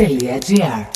Telia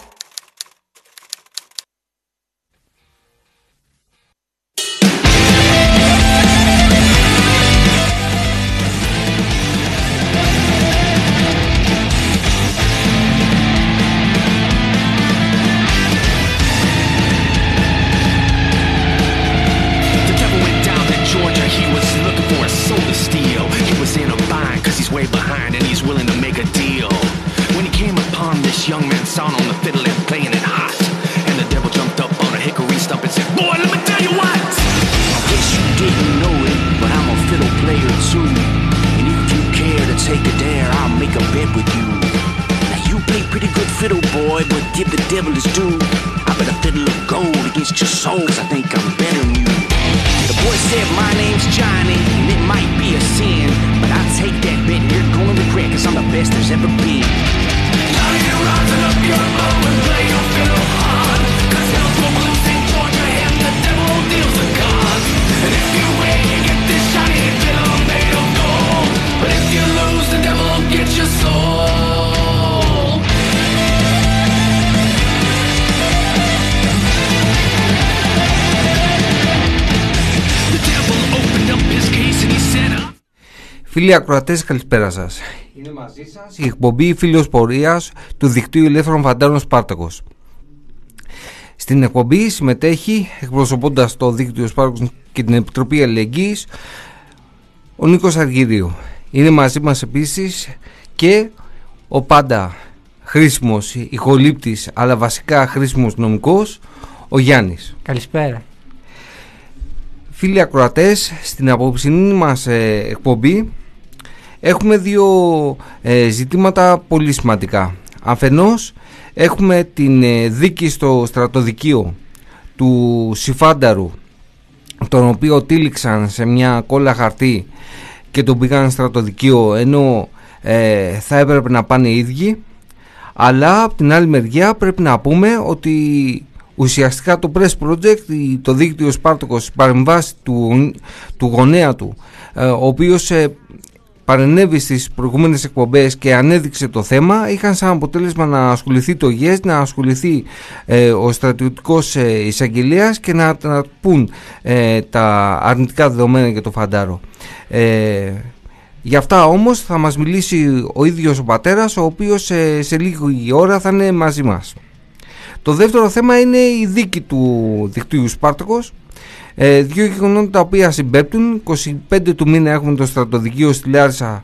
Φίλοι ακροατές καλησπέρα σας. Είναι μαζί σας η εκπομπή Φίλος Πορείας του Δικτύου Ελεύθερων Φαντάρων Σπάρτακος. Στην εκπομπή συμμετέχει εκπροσωπώντας το Δίκτυο Σπάρτακος και την Επιτροπή Αλληλεγγύης ο Νίκος Αργυρίου. Είναι μαζί μας επίσης και ο πάντα χρήσιμος ηχολήπτης αλλά βασικά χρήσιμος νομικός ο Γιάννης. Καλησπέρα. Φίλοι ακροατές, στην απόψινή μας ε, εκπομπή έχουμε δύο ε, ζητήματα πολύ σημαντικά. Αφενός έχουμε την ε, δίκη στο στρατοδικείο του Σιφάνταρου τον οποίο τύλιξαν σε μια κόλλα χαρτί και τον πήγαν στρατοδικείο ενώ ε, θα έπρεπε να πάνε οι ίδιοι αλλά από την άλλη μεριά πρέπει να πούμε ότι ουσιαστικά το Press Project, η- το δίκτυο Σπάρτοκος, η παρεμβάση του, του γονέα του, ε, ο οποίος ε, παρενέβη στις προηγούμενες εκπομπές και ανέδειξε το θέμα, είχαν σαν αποτέλεσμα να ασχοληθεί το ΓΕΣ, να ασχοληθεί ε, ο στρατιωτικός ε, εισαγγελέας και να, να πούν ε, τα αρνητικά δεδομένα για το Φαντάρο. Ε, Γι' αυτά όμως θα μας μιλήσει ο ίδιος ο πατέρας, ο οποίος ε, σε λίγη ώρα θα είναι μαζί μας. Το δεύτερο θέμα είναι η δίκη του δικτύου Σπάρτακος. Ε, δύο γεγονότα τα οποία συμπέπτουν. 25 του μήνα έχουμε το στρατοδικείο στη Λάρισα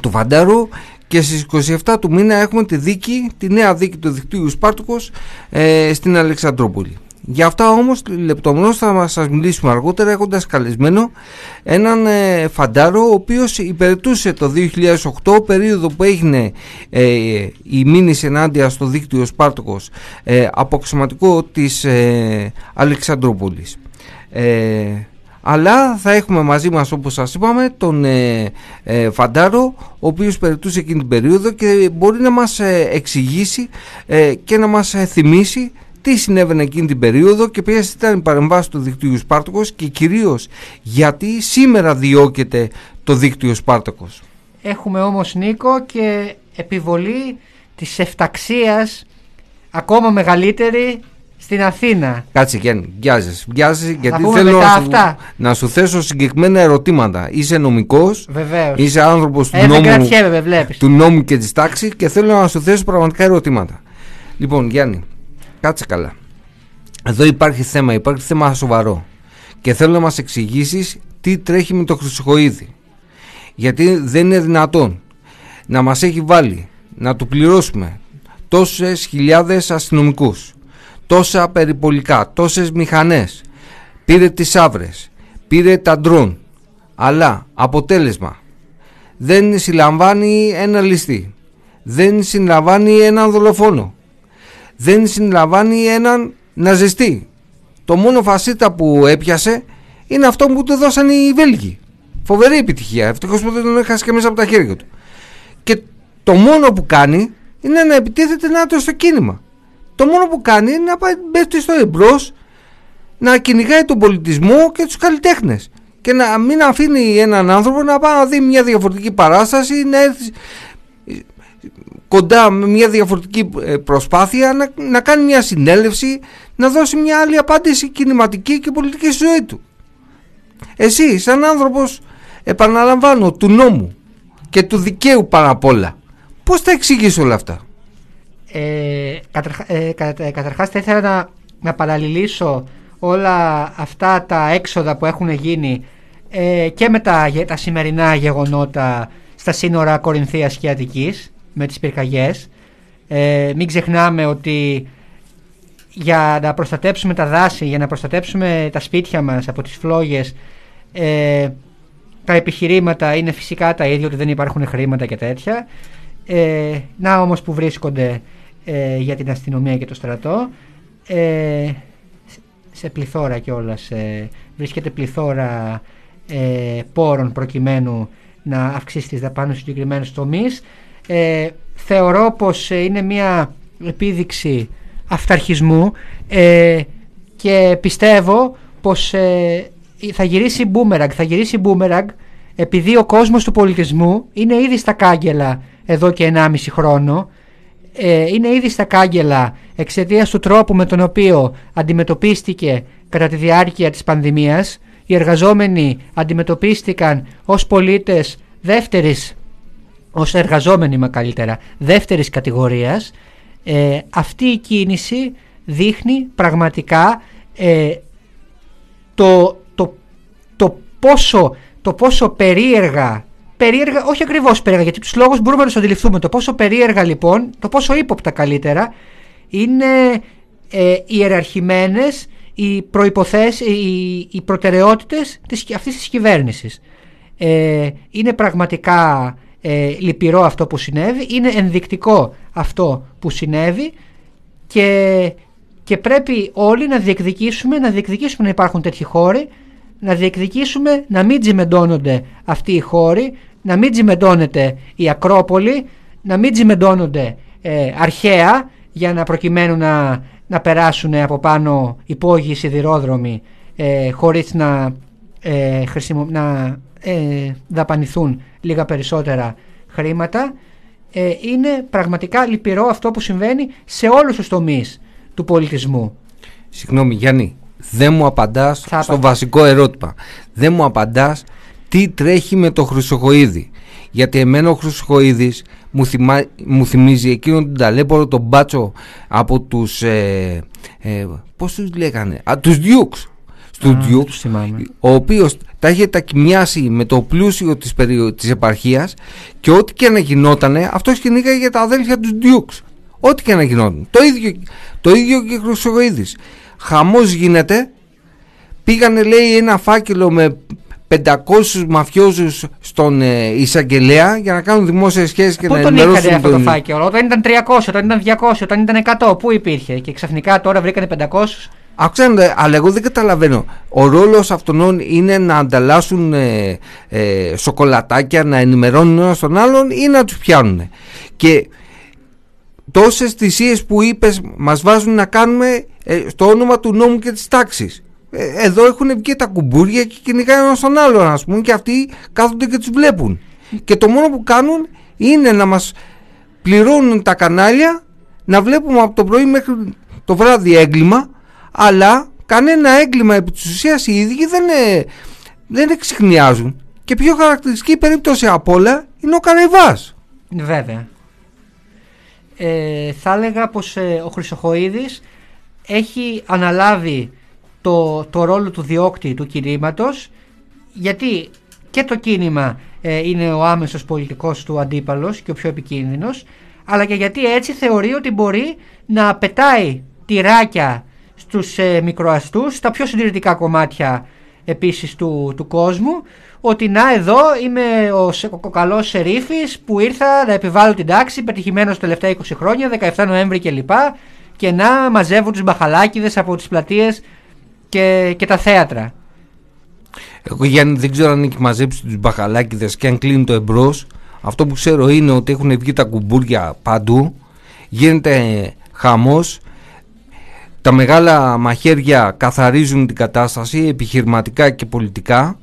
του Φαντάρου και στις 27 του μήνα έχουμε τη δίκη, τη νέα δίκη του δικτύου Σπάρτακος ε, στην Αλεξανδρόπολη. Για αυτά όμως λεπτομερώς θα μας σας μιλήσουμε αργότερα έχοντας καλεσμένο έναν ε, φαντάρο ο οποίος υπηρετούσε το 2008 περίοδο που έγινε ε, η μήνυση ενάντια στο δίκτυο Σπάρτοκος ε, αποξηματικό της ε, Αλεξανδρούπολης. Ε, αλλά θα έχουμε μαζί μας όπως σας είπαμε τον ε, ε, Φαντάρο ο οποίος περιτούσε εκείνη την περίοδο και μπορεί να μας ε, εξηγήσει ε, και να μας ε, θυμίσει τι συνέβαινε εκείνη την περίοδο και ποιες ήταν οι παρεμβάσεις του δικτύου Σπάρτακος και κυρίως γιατί σήμερα διώκεται το δίκτυο Σπάρτακος. Έχουμε όμως Νίκο και επιβολή της εφταξίας ακόμα μεγαλύτερη στην Αθήνα. Κάτσε Γιάννη, βιάζεσαι, βιάζεσαι γιατί πούμε θέλω μετά να σου, αυτά. να σου θέσω συγκεκριμένα ερωτήματα. Είσαι νομικός, Βεβαίως. είσαι άνθρωπος του Ε, δεν νόμου, κρατιέμαι, με βλέπεις. του νόμου και της τάξης και θέλω να σου θέσω πραγματικά ερωτήματα. Λοιπόν Γιάννη, κάτσε καλά. Εδώ υπάρχει θέμα, υπάρχει θέμα σοβαρό και θέλω να μας εξηγήσεις τι τρέχει με το Χρυσοχοίδη. Γιατί δεν είναι δυνατόν να μας έχει βάλει να του πληρώσουμε τόσες χιλιάδες αστυνομικούς, τόσα περιπολικά, τόσες μηχανές, πήρε τις άβρες, πήρε τα ντρόν, αλλά αποτέλεσμα δεν συλλαμβάνει ένα ληστή, δεν συλλαμβάνει έναν δολοφόνο, δεν συλλαμβάνει έναν ναζιστή. Το μόνο φασίτα που έπιασε είναι αυτό που του δώσαν οι Βέλγοι. Φοβερή επιτυχία. Ευτυχώς που δεν τον έχασε και μέσα από τα χέρια του. Και το μόνο που κάνει είναι να επιτίθεται να στο κίνημα. Το μόνο που κάνει είναι να πάει πέφτει στο εμπρός, να κυνηγάει τον πολιτισμό και τους καλλιτέχνες. Και να μην αφήνει έναν άνθρωπο να πάει να δει μια διαφορετική παράσταση, να έρθει κοντά με μια διαφορετική ε, προσπάθεια να, να κάνει μια συνέλευση να δώσει μια άλλη απάντηση κινηματική και πολιτική στη ζωή του εσύ σαν άνθρωπος επαναλαμβάνω του νόμου και του δικαίου πάνω απ' όλα πώς θα εξηγήσει όλα αυτά; Ε, καταρχά, ε, κα, ε, καταρχάς θα ήθελα να, να παραλληλήσω όλα αυτά τα έξοδα που έχουν γίνει ε, και με τα, τα σημερινά γεγονότα στα σύνορα Κορινθίας και Αττικής με τις πυρκαγιές. Ε, μην ξεχνάμε ότι για να προστατέψουμε τα δάση, για να προστατέψουμε τα σπίτια μας από τις φλόγες ε, τα επιχειρήματα είναι φυσικά τα ίδια ότι δεν υπάρχουν χρήματα και τέτοια. Ε, να όμως που βρίσκονται ε, για την αστυνομία και το στρατό ε, σε πληθώρα κιόλας ε, βρίσκεται πληθώρα ε, πόρων προκειμένου να αυξήσει τις δαπάνες στους συγκεκριμένους τομείς. Ε, θεωρώ πως ε, είναι μια επίδειξη αυταρχισμού ε, και πιστεύω πως ε, θα γυρίσει μπούμεραγκ. Θα γυρίσει μπούμεραγκ επειδή ο κόσμος του πολιτισμού είναι ήδη στα κάγκελα εδώ και 1,5 χρόνο. Είναι ήδη στα κάγκελα εξαιτίας του τρόπου με τον οποίο αντιμετωπίστηκε κατά τη διάρκεια της πανδημίας οι εργαζόμενοι αντιμετωπίστηκαν ως πολίτες δεύτερης, ως εργαζόμενοι μα καλύτερα, δεύτερης κατηγορίας, ε, αυτή η κίνηση δείχνει πραγματικά ε, το, το, το, πόσο, το πόσο περίεργα, περίεργα, όχι ακριβώς περίεργα, γιατί τους λόγους μπορούμε να τους αντιληφθούμε, το πόσο περίεργα λοιπόν, το πόσο ύποπτα καλύτερα, είναι ε, ιεραρχημένες οι προϋποθέσεις, οι, οι προτεραιότητες της, αυτής της κυβέρνησης. Ε, είναι πραγματικά ε, λυπηρό αυτό που συνέβη, είναι ενδεικτικό αυτό που συνέβη και, και πρέπει όλοι να διεκδικήσουμε, να διεκδικήσουμε να υπάρχουν τέτοιοι χώροι, να διεκδικήσουμε να μην τζιμεντώνονται αυτοί οι χώροι, να μην τζιμεντώνεται η Ακρόπολη, να μην τζιμεντώνονται ε, αρχαία για να προκειμένου να να περάσουν από πάνω υπόγειοι σιδηρόδρομοι ε, χωρίς να, ε, να ε, δαπανηθούν λίγα περισσότερα χρήματα ε, είναι πραγματικά λυπηρό αυτό που συμβαίνει σε όλους τους τομείς του πολιτισμού. Συγγνώμη Γιάννη, δεν μου απαντάς στο βασικό ερώτημα. Δεν μου απαντάς τι τρέχει με το Χρυσοχοίδη. Γιατί εμένα ο Χρυσοχοίδης μου, θυμά, μου θυμίζει εκείνον τον ταλέπορο τον μπάτσο από τους ε, ε, πώς τους λέγανε α, τους Dukes. Τους ο οποίος τα είχε τακιμιάσει με το πλούσιο της, περιο... της επαρχίας και ό,τι και να γινότανε αυτός κυνήγαγε για τα αδέλφια τους Dukes. Ό,τι και να γινόταν. Το ίδιο, το ίδιο και Χρυσογοίδης χαμός γίνεται πήγανε λέει ένα φάκελο με 500 μαφιόζους στον ε, εισαγγελέα για να κάνουν δημόσιες σχέσεις και Πού να τον ενημερώσουν είχατε αυτό το τον... φάκελο, όταν ήταν 300, όταν ήταν 200, όταν ήταν 100, πού υπήρχε; Και ξαφνικά τώρα βρήκανε 500. Άκουσα, αλλά εγώ δεν καταλαβαίνω. Ο ρόλος αυτών είναι να ανταλλάσσουν ε, ε, σοκολατάκια, να ενημερώνουν ένας τον άλλον ή να τους πιάνουν. Και τόσες θυσίες που είπες μας βάζουν να κάνουμε ε, στο όνομα του νόμου και της τάξης. Ε, εδώ έχουν βγει τα κουμπούρια και κυνηγάνε ένα τον άλλον ας πούμε και αυτοί κάθονται και τους βλέπουν. Και το μόνο που κάνουν είναι να μας πληρώνουν τα κανάλια να βλέπουμε από το πρωί μέχρι το βράδυ έγκλημα αλλά κανένα έγκλημα επί της ουσίας οι ίδιοι δεν, ε, δεν εξηχνιάζουν και πιο χαρακτηριστική περίπτωση από όλα είναι ο Καραϊβάς. Βέβαια ε, θα έλεγα πως ε, ο Χρυσοχοίδης έχει αναλάβει το, το ρόλο του διώκτη του κινήματος γιατί και το κίνημα ε, είναι ο άμεσος πολιτικός του αντίπαλος και ο πιο επικίνδυνος αλλά και γιατί έτσι θεωρεί ότι μπορεί να πετάει τυράκια στους ε, μικροαστούς στα πιο συντηρητικά κομμάτια επίσης του, του κόσμου ότι να εδώ είμαι ο, ο καλός σερίφης που ήρθα να επιβάλλω την τάξη πετυχημένος τα τελευταία 20 χρόνια 17 Νοέμβρη κλπ και να μαζεύω τους μπαχαλάκιδες από τις πλατείες και, και τα θέατρα. Εγώ Γιάννη δεν ξέρω αν έχει μαζέψει τους μπαχαλάκιδες και αν κλείνει το εμπρός. Αυτό που ξέρω είναι ότι έχουν βγει τα κουμπούρια παντού. Γίνεται χαμός. Τα μεγάλα μαχαίρια καθαρίζουν την κατάσταση επιχειρηματικά και πολιτικά.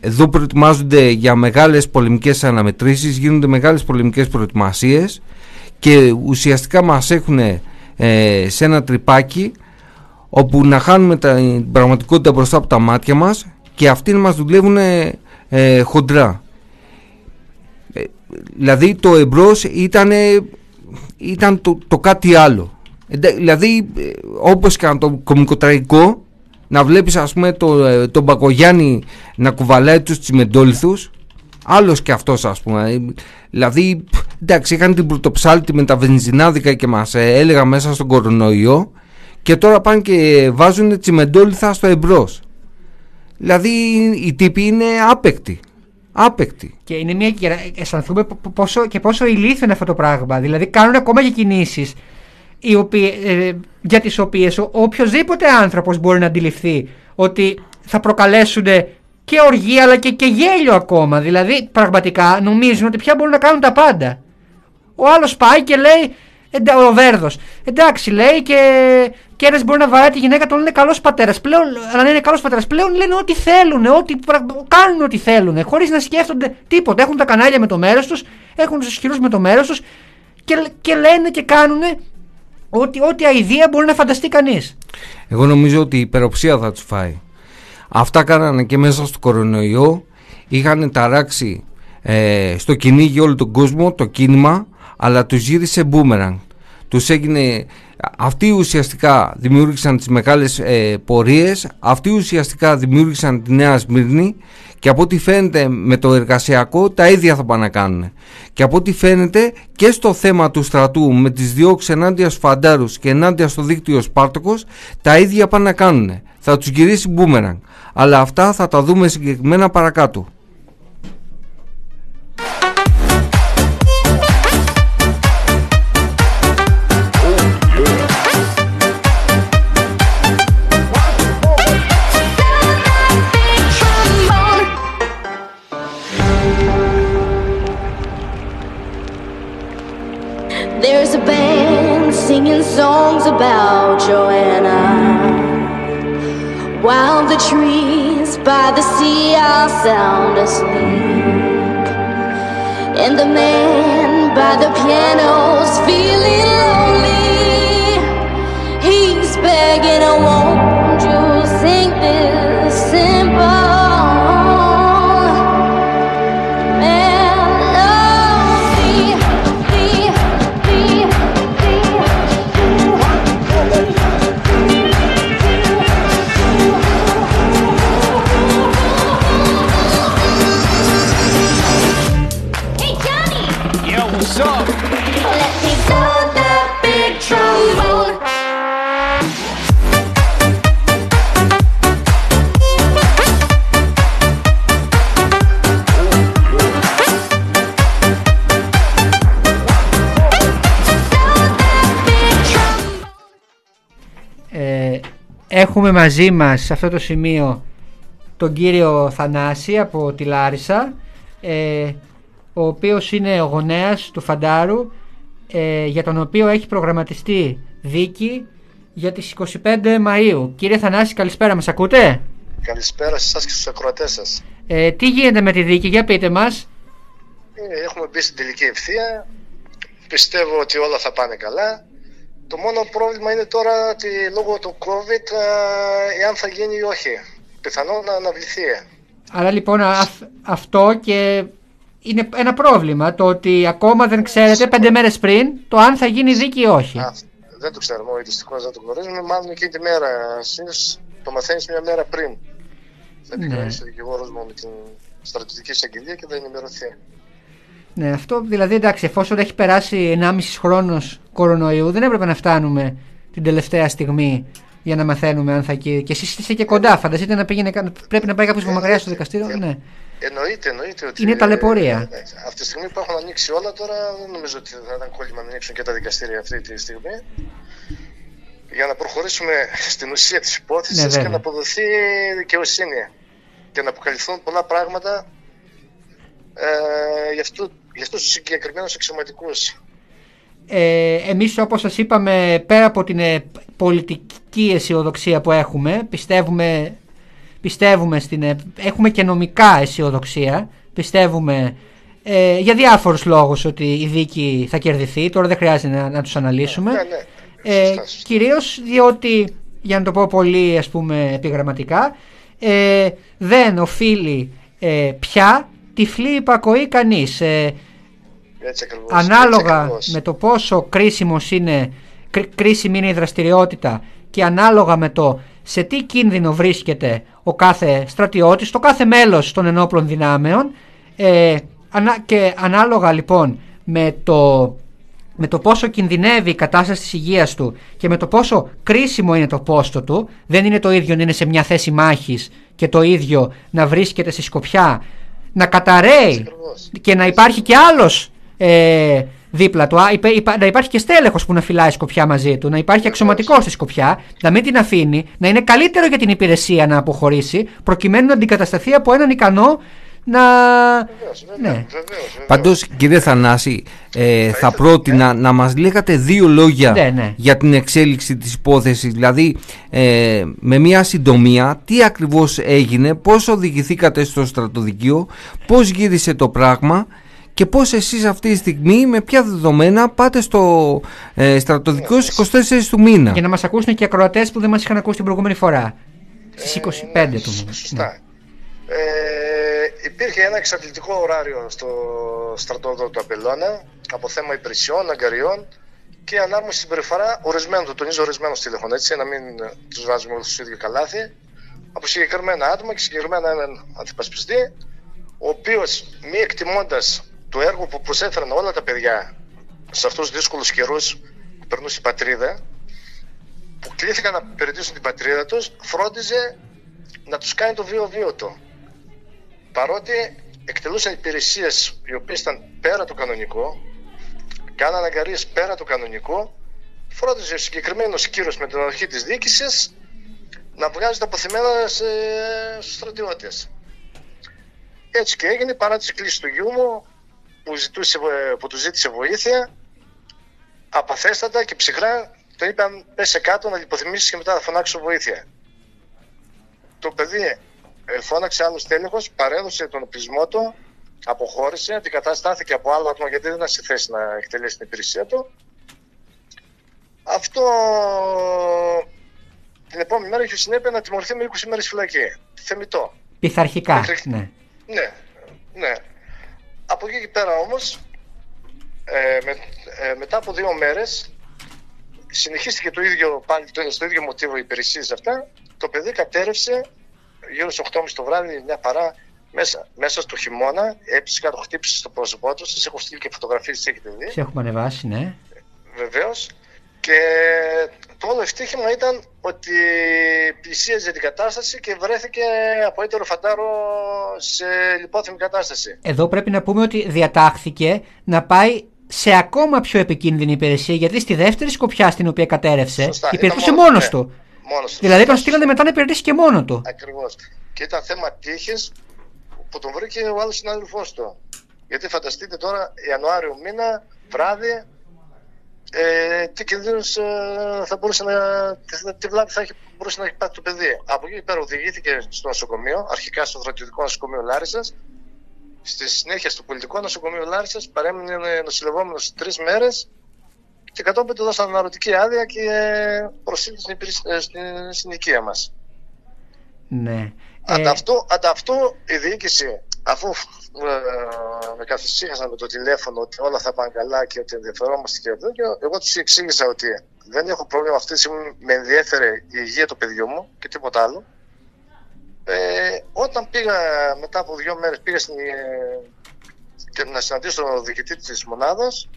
Ε, εδώ προετοιμάζονται για μεγάλες πολεμικές αναμετρήσεις, γίνονται μεγάλες πολεμικές προετοιμασίες και ουσιαστικά μας έχουν ε, σε ένα τρυπάκι όπου να χάνουμε τα, την πραγματικότητα μπροστά από τα μάτια μας και αυτοί μας δουλεύουν ε, χοντρά. Ε, δηλαδή το εμπρός ήταν, ήταν το, το κάτι άλλο. δηλαδή όπως και το κομικοτραϊκό να βλέπεις ας πούμε το, τον Μπακογιάννη να κουβαλάει τους τσιμεντόλιθους άλλος και αυτός ας πούμε. Δηλαδή εντάξει είχαν την πρωτοψάλτη με τα βενζινάδικα και μας ε, έλεγα μέσα στον κορονοϊό και τώρα πάνε και βάζουν τσιμεντόλιθα στο εμπρός. Δηλαδή οι τύποι είναι άπεκτοι άπεκτοι και είναι μια αισθανθούμε πόσο, και πόσο ηλίθιο είναι αυτό το πράγμα. Δηλαδή κάνουν ακόμα και κινήσεις οι οποίες, ε, για τις οποίες ο, οποιοδήποτε άνθρωπος μπορεί να αντιληφθεί ότι θα προκαλέσουν και οργή αλλά και, και γέλιο ακόμα. Δηλαδή πραγματικά νομίζουν ότι πια μπορούν να κάνουν τα πάντα. Ο άλλος πάει και λέει, ο Βέρδος, εντάξει λέει και, και ένας μπορεί να βαράει τη γυναίκα του, είναι καλός πατέρας. Πλέον, αλλά είναι καλός πατέρας. Πλέον λένε ό,τι θέλουν, ό,τι, κάνουν ό,τι θέλουν, χωρίς να σκέφτονται τίποτα. Έχουν τα κανάλια με το μέρος τους, έχουν τους ισχυρούς με το μέρος τους και, και λένε και κάνουν Ό,τι, ό,τι αηδία μπορεί να φανταστεί κανείς. Εγώ νομίζω ότι η υπεροψία θα τους φάει. Αυτά κάνανε και μέσα στο κορονοϊό. Είχαν ταράξει ε, στο κυνήγι όλο τον κόσμο το κίνημα, αλλά τους γύρισε μπούμεραν. Τους έγινε αυτοί ουσιαστικά δημιούργησαν τις μεγάλες ε, πορείες, αυτοί ουσιαστικά δημιούργησαν τη Νέα Σμύρνη και από ό,τι φαίνεται με το εργασιακό τα ίδια θα πάνε να κάνουν. Και από ό,τι φαίνεται και στο θέμα του στρατού με τις διώξεις ενάντια στους φαντάρους και ενάντια στο δίκτυο Σπάρτοκος τα ίδια πάνε να κάνουν. Θα τους γυρίσει μπούμεραν. Αλλά αυτά θα τα δούμε συγκεκριμένα παρακάτω. Songs about Joanna. While the trees by the sea are sound asleep, and the man by the piano's feeling lonely, he's begging, I won't Έχουμε μαζί μας σε αυτό το σημείο τον κύριο Θανάση από τη Λάρισα ε, ο οποίος είναι ο γονέας του Φαντάρου ε, για τον οποίο έχει προγραμματιστεί δίκη για τις 25 Μαΐου. Κύριε Θανάση καλησπέρα μας ακούτε; Καλησπέρα σε εσάς και στους ακροατές σας. Ε, τι γίνεται με τη δίκη, για πείτε μας. Ε, έχουμε μπει στην τελική ευθεία. Πιστεύω ότι όλα θα πάνε καλά. Το μόνο πρόβλημα είναι τώρα ότι λόγω του COVID εάν θα γίνει ή όχι. Πιθανόν να αναβληθεί. Άρα λοιπόν αυτό και είναι ένα πρόβλημα το ότι ακόμα δεν ξέρετε πέντε μέρες πριν το αν θα γίνει δίκη ή όχι. Α, δεν το ξέρουμε, δυστυχώς δεν το γνωρίζουμε. Μάλλον εκείνη τη μέρα. Συνήθω το μαθαίνεις μια μέρα πριν. Θα ναι. ο δικηγόρος μου με την στρατιωτική εισαγγελία και θα ενημερωθεί. Ναι, αυτό δηλαδή εντάξει, εφόσον έχει περάσει 1,5 χρόνος κορονοϊού, δεν έπρεπε να φτάνουμε την τελευταία στιγμή για να μαθαίνουμε αν θα και. Και εσεί είστε και κοντά, φανταστείτε να πήγαινε, πρέπει να πάει κάποιος από μακριά στο δικαστήριο. Ε, ναι. Εννοείται, εννοείται ότι. Είναι ταλαιπωρία. Ε, ε, αυτή τη στιγμή που έχουν ανοίξει όλα τώρα, δεν νομίζω ότι θα ήταν κόλλημα να ανοίξουν και τα δικαστήρια αυτή τη στιγμή. Για να προχωρήσουμε στην ουσία της υπόθεσης ναι, και να αποδοθεί δικαιοσύνη και να αποκαλυφθούν πολλά πράγματα ε, για, αυτού, για αυτούς τους συγκεκριμένους αξιωματικούς. Ε, εμείς όπως σας είπαμε πέρα από την ε, πολιτική αισιοδοξία που έχουμε πιστεύουμε πιστεύουμε στην. Ε, έχουμε και νομικά αισιοδοξία. Πιστεύουμε ε, για διάφορους λόγους ότι η δίκη θα κερδιθεί. Τώρα δεν χρειάζεται να, να τους αναλύσουμε. Ναι, ναι. Ε, κυρίως διότι, για να το πω πολύ ας πούμε επιγραμματικά, ε, δεν οφείλει ε, πια τυφλή υπακοή κανείς. Ε, Έτσι ακριβώς, ανάλογα έτσι ακριβώς. με το πόσο κρίσιμος είναι, κρί- κρίσιμη είναι η δραστηριότητα και ανάλογα με το σε τι κίνδυνο βρίσκεται ο κάθε στρατιώτης, το κάθε μέλος των ενόπλων δυνάμεων ε, ανα- και ανάλογα λοιπόν με το, με το πόσο κινδυνεύει η κατάσταση της υγείας του και με το πόσο κρίσιμο είναι το πόστο του, δεν είναι το ίδιο να είναι σε μια θέση μάχης και το ίδιο να βρίσκεται στη σκοπιά, να καταραίει ακριβώς. και να υπάρχει και άλλος ε, δίπλα του, Α, υπέ- υπά- να υπάρχει και στέλεχος που να φυλάει σκοπιά μαζί του, να υπάρχει αξιωματικός στη σκοπιά, να μην την αφήνει, να είναι καλύτερο για την υπηρεσία να αποχωρήσει, προκειμένου να αντικατασταθεί από έναν ικανό να... Βεβαίως, Ναι. βεβαίως, βεβαίως, βεβαίως. Πάντως κύριε Θανάση ε, θα πρότεινα να μας λέγατε δύο λόγια Ναι, ναι. για την εξέλιξη της υπόθεσης δηλαδή ε, με μια συντομία τι ακριβώς έγινε, πώς οδηγηθήκατε στο στρατοδικείο πώς γύρισε το πράγμα και πώς εσείς αυτή τη στιγμή με ποια δεδομένα πάτε στο ε, στρατοδικείο στις 24 του μήνα; Για να μας ακούσουν και οι ακροατές που δεν μας είχαν ακούσει την προηγούμενη φορά. Στις 25 του μήνα. Ναι. Σωστά. Ε, υπήρχε ένα εξαντλητικό ωράριο στο στρατόδο του Αμπελώνα από θέμα υπηρεσιών, αγκαριών και ανάρμοση συμπεριφορά ορισμένων, το τονίζω ορισμένων στελεχών, έτσι, να μην τους βάζουμε όλους στο ίδιο καλάθι, από συγκεκριμένα άτομα και συγκεκριμένα έναν αντιπασπιστή, ο οποίος μη εκτιμώντας το έργο που προσέφεραν όλα τα παιδιά σε αυτούς τους δύσκολους καιρούς που περνούσε η πατρίδα, που κλήθηκαν να υπηρετήσουν την πατρίδα τους, φρόντιζε να τους κάνει το βίο-βίο του. Παρότι εκτελούσαν υπηρεσίες οι οποίες ήταν πέρα του κανονικού, κάναν αγκαρίες πέρα του κανονικού, φρόντιζε ο συγκεκριμένος κύρος με την αρχή της διοίκησης να βγάζει τα αποθυμένα σε, στους στρατιώτες. Έτσι και έγινε παρά τις κλήσεις του γιού μου που, ζητούσε, που του ζήτησε βοήθεια απαθέστατα και ψυχρά το είπαν πέσε κάτω να λιποθυμήσεις και μετά θα φωνάξω βοήθεια. Το παιδί ε, φώναξε άλλος τέλεχος, παρέδωσε τον οπλισμό του, αποχώρησε, αντικαταστάθηκε από άλλο άτομο γιατί δεν ήταν σε θέση να εκτελέσει την υπηρεσία του. Αυτό την επόμενη μέρα είχε συνέπεια να τιμωρηθεί με 20 μέρες φυλακή. Θεμητό. Πειθαρχικά, Μέχρι- ναι. Ναι, ναι. Από εκεί και πέρα όμως, ε, με, ε, μετά από δύο μέρες, συνεχίστηκε το ίδιο, πάλι το, στο ίδιο μοτίβο οι υπηρεσίες αυτά. Το παιδί κατέρευσε γύρω στις 8.30 το βράδυ, μια παρά μέσα, μέσα στο χειμώνα. Έπεισε κάτω, χτύπησε στο πρόσωπό του. Σας έχω στείλει και φωτογραφίες, τις έχετε δει. Σε έχουμε ανεβάσει, ναι. Βεβαίως. Και το όλο ευτύχημα ήταν ότι πλησίαζε την κατάσταση και βρέθηκε από έτερο φαντάρο σε λιπόθυμη κατάσταση. Εδώ πρέπει να πούμε ότι διατάχθηκε να πάει σε ακόμα πιο επικίνδυνη υπηρεσία γιατί στη δεύτερη σκοπιά στην οποία κατέρευσε Σωστά, υπηρετούσε ήταν μόνος μόνος, του. Μόνος του. Δηλαδή τον στείλανε μετά να υπηρετήσει και μόνο του. Ακριβώς. Και ήταν θέμα τύχης που τον βρήκε ο άλλος συνάδελφός του. Γιατί φανταστείτε τώρα Ιανουάριο μήνα, βράδυ, ε, τι κινδύνους ε, θα μπορούσε να, τι, τι βλάβη θα έχει, μπορούσε να έχει πάθει το παιδί. Από εκεί και πέρα οδηγήθηκε στο νοσοκομείο, αρχικά στο στρατιωτικό νοσοκομείο Λάρισας, στη συνέχεια στο πολιτικό νοσοκομείο Λάρισας, παρέμεινε νοσηλευόμενος τρεις μέρες και κατόπιν του δώσαν αναρωτική άδεια και προσήλθε στην, υπηρεσία- ε, στην συνοικία μας. Ναι. Ε, Ανταυτού, ανταυτού η διοίκηση, αφού ε, με καθησύχασαν με το τηλέφωνο ότι όλα θα πάνε καλά και ότι ενδιαφερόμαστε και αυτό, και εγώ τους εξήγησα ότι δεν έχω πρόβλημα. Αυτή τη στιγμή, με ενδιέφερε η υγεία του παιδιού μου και τίποτα άλλο. Ε, όταν πήγα μετά από δύο μέρες πήγα στην, ε, και να συναντήσω τον διοικητή της μονάδας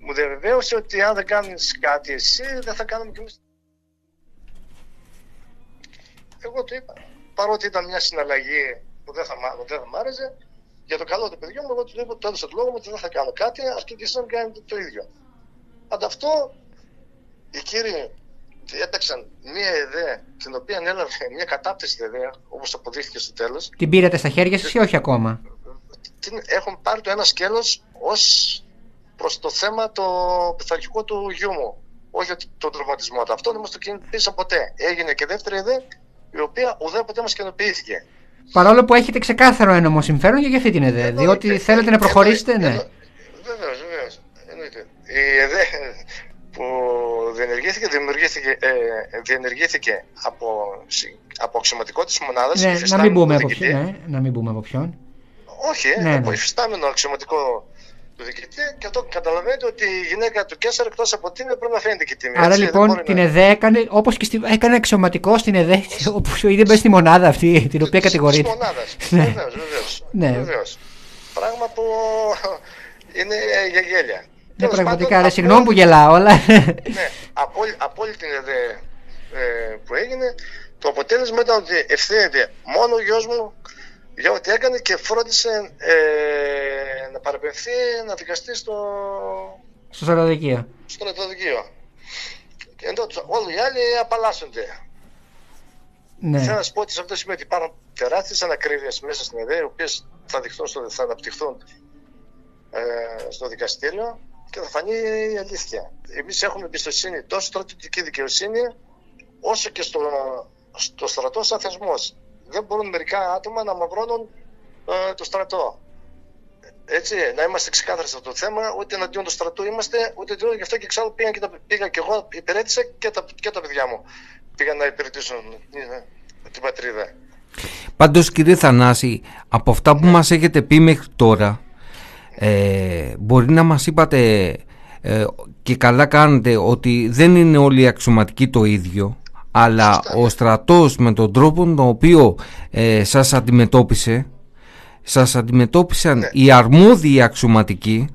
μου διαβεβαίωσε ότι αν δεν κάνεις κάτι εσύ δεν θα κάνουμε κι εμείς. Εγώ του είπα, παρότι ήταν μια συναλλαγή που δεν θα, μ' που δεν θα μ' άρεσε, για το καλό του παιδιού μου, εγώ του είπα, του έδωσα το λόγο μου ότι δεν θα κάνω κάτι, αρκεί και εσείς να μην κάνετε το ίδιο. Ανταυτού, οι κύριοι έταξαν μια ιδέα, την οποία έλαβε μια κατάπτυστη ιδέα, όπως αποδείχθηκε στο τέλος, Την πήρατε στα χέρια σας ή όχι ακόμα; την έχουν πάρει το ένα σκέλος ως προς το θέμα το πειθαρχικό του γιού μου. Όχι ότι τον τραυματισμό του. Αυτό δεν μας το κινητήσαν ποτέ. Έγινε και δεύτερη ιδέα η οποία ουδέποτε μας κοινοποιήθηκε. Παρόλο που έχετε ξεκάθαρο ένομο συμφέρον για αυτή την ΕΔΕ, διότι θέλετε να προχωρήσετε, ναι. Βεβαίως, βεβαίως. Η ΕΔΕ που διενεργήθηκε, δημιουργήθηκε, ε, διενεργήθηκε από, από αξιωματικό της μονάδας. Ναι, να μην, μπούμε από ποιον, ναι, να μην μπούμε από ποιον. Όχι, ναι, από ναι. υφιστάμενο αξιωματικό του διοικητή και αυτό καταλαβαίνετε ότι η γυναίκα του Κέσσαρ εκτός από τίμη πρέπει να φαίνεται και τίμη. Άρα έτσι, λοιπόν την να... ΕΔΕ έκανε όπως και στη, έκανε αξιωματικό στην ΕΔΕ, όπου ήδη μπαίνει στη μονάδα αυτή την οποία κατηγορείται. Στη μονάδα. Βεβαίως, βεβαίως. Πράγμα που είναι για γέλια. Ναι, πραγματικά, ρε, συγγνώμη που γελάω, αλλά. ναι, από, από όλη την ιδέα ε, που έγινε, το αποτέλεσμα ήταν ότι ευθύνεται μόνο ο γιος μου για ό,τι έκανε και φρόντισε ε, να παραπευθεί να δικαστεί στο. Στο στρατοδικείο. Στο στρατοδικείο. Και ενώ όλοι οι άλλοι απαλλάσσονται. Ναι. Θέλω να σα πω ότι σε αυτό σημαίνει ότι υπάρχουν τεράστιες ανακρίβειες μέσα στην ΕΔΕ, οι οποίες θα, θα αναπτυχθούν ε, στο δικαστήριο και θα φανεί η αλήθεια. Εμείς έχουμε εμπιστοσύνη τόσο στο στρατιωτική δικαιοσύνη, όσο και στο, στο στρατό σαν θεσμός. Δεν μπορούν μερικά άτομα να μαυρώνουν ε, το στρατό. Έτσι, να είμαστε ξεκάθαροι σε αυτό το θέμα, ούτε εναντίον του στρατού είμαστε, ούτε εναντίον γι' αυτό και εξάλλου πήγα και, τα, πήγα και εγώ, υπηρέτησα και τα, και τα παιδιά μου. Πήγαν να υπηρετήσουν ε, την πατρίδα. Πάντως κύριε Θανάση, από αυτά που ναι. μας έχετε πει μέχρι τώρα, ε, μπορεί να μας είπατε ε, και καλά κάνετε ότι δεν είναι όλοι οι αξιωματικοί το ίδιο αλλά ο στρατός με τον τρόπο τον οποίο ε, σας αντιμετώπισε σας αντιμετώπισαν ναι. οι αρμόδιοι αξιωματικοί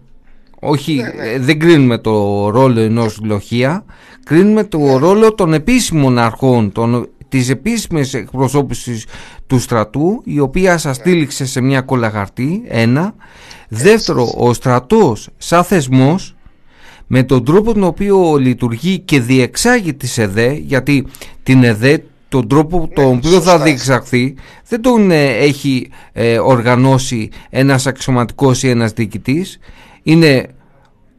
όχι, ναι, ναι. Ε, δεν κρίνουμε το ρόλο ενός λοχεία κρίνουμε το ρόλο των επίσημων αρχών των, της επίσημης εκπροσώπησης του στρατού η οποία σας στήληξε σε μια κολαγαρτή ένα. Δεύτερο, ο στρατός σαν θεσμός με τον τρόπο τον οποίο λειτουργεί και διεξάγει τη ΕΔΕ γιατί την ΕΔΕ τον τρόπο τον ναι, οποίο θα διεξαχθεί δεν τον ε, έχει ε, οργανώσει ένας αξιωματικός ή ένας διοικητής. Είναι,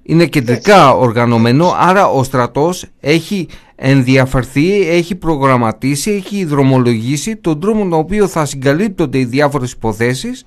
είναι κεντρικά οργανωμένο άρα ο στρατός έχει ενδιαφερθεί, έχει προγραμματίσει, έχει δρομολογήσει τον τρόπο τον οποίο θα συγκαλύπτονται οι διάφορες υποθέσεις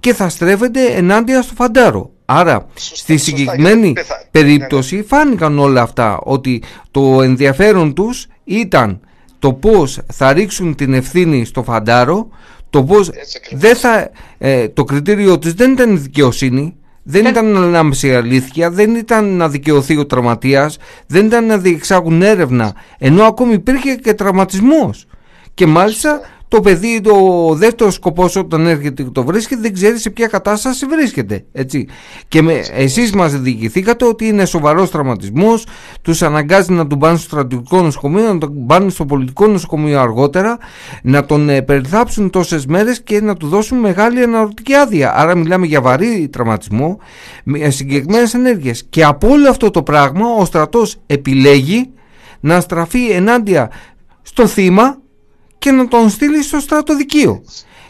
και θα στρέφεται ενάντια στο φαντάρο. Άρα στη συγκεκριμένη περίπτωση ναι, ναι. φάνηκαν όλα αυτά ότι το ενδιαφέρον τους ήταν το πώς θα ρίξουν την ευθύνη στο φαντάρο το πώς δεν θα, ε, το κριτήριο τους δεν ήταν η δικαιοσύνη δεν ναι. ήταν ανάμεση αλήθεια, δεν ήταν να δικαιωθεί ο τραυματίας, δεν ήταν να διεξάγουν έρευνα, ενώ ακόμη υπήρχε και τραυματισμός. Και μάλιστα το παιδί, το δεύτερο σκοπός όταν έρχεται και το βρίσκεται, δεν ξέρει σε ποια κατάσταση βρίσκεται. Έτσι. Και με, εσείς μας διηγηθήκατε ότι είναι σοβαρός τραυματισμός, τους αναγκάζει να τον πάνε στο στρατιωτικό νοσοκομείο, να τον πάνε στο πολιτικό νοσοκομείο αργότερα, να τον ε, περιθάψουν τόσες μέρες και να του δώσουν μεγάλη αναρωτική άδεια. Άρα μιλάμε για βαρύ τραυματισμό, με συγκεκριμένες ενέργειες. Και από όλο αυτό το πράγμα ο στρατός επιλέγει να στραφεί ενάντια στο θύμα και να τον στείλει στο στρατοδικείο.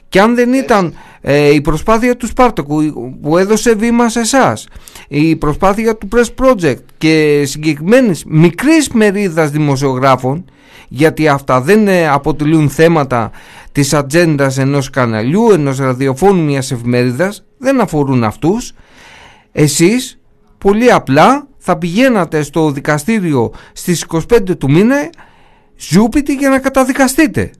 Και αν δεν ήταν ε, η προσπάθεια του Σπάρτακου που έδωσε βήμα σε εσάς, η προσπάθεια του Press Project και συγκεκριμένης μικρής μερίδας δημοσιογράφων, γιατί αυτά δεν ε, αποτελούν θέματα της ατζέντας ενός καναλιού, ενός ραδιοφώνου μιας εφημερίδας, δεν αφορούν αυτούς, εσείς πολύ απλά θα πηγαίνατε στο δικαστήριο στις 25 του μήνα ζούπιτη για να καταδικαστείτε.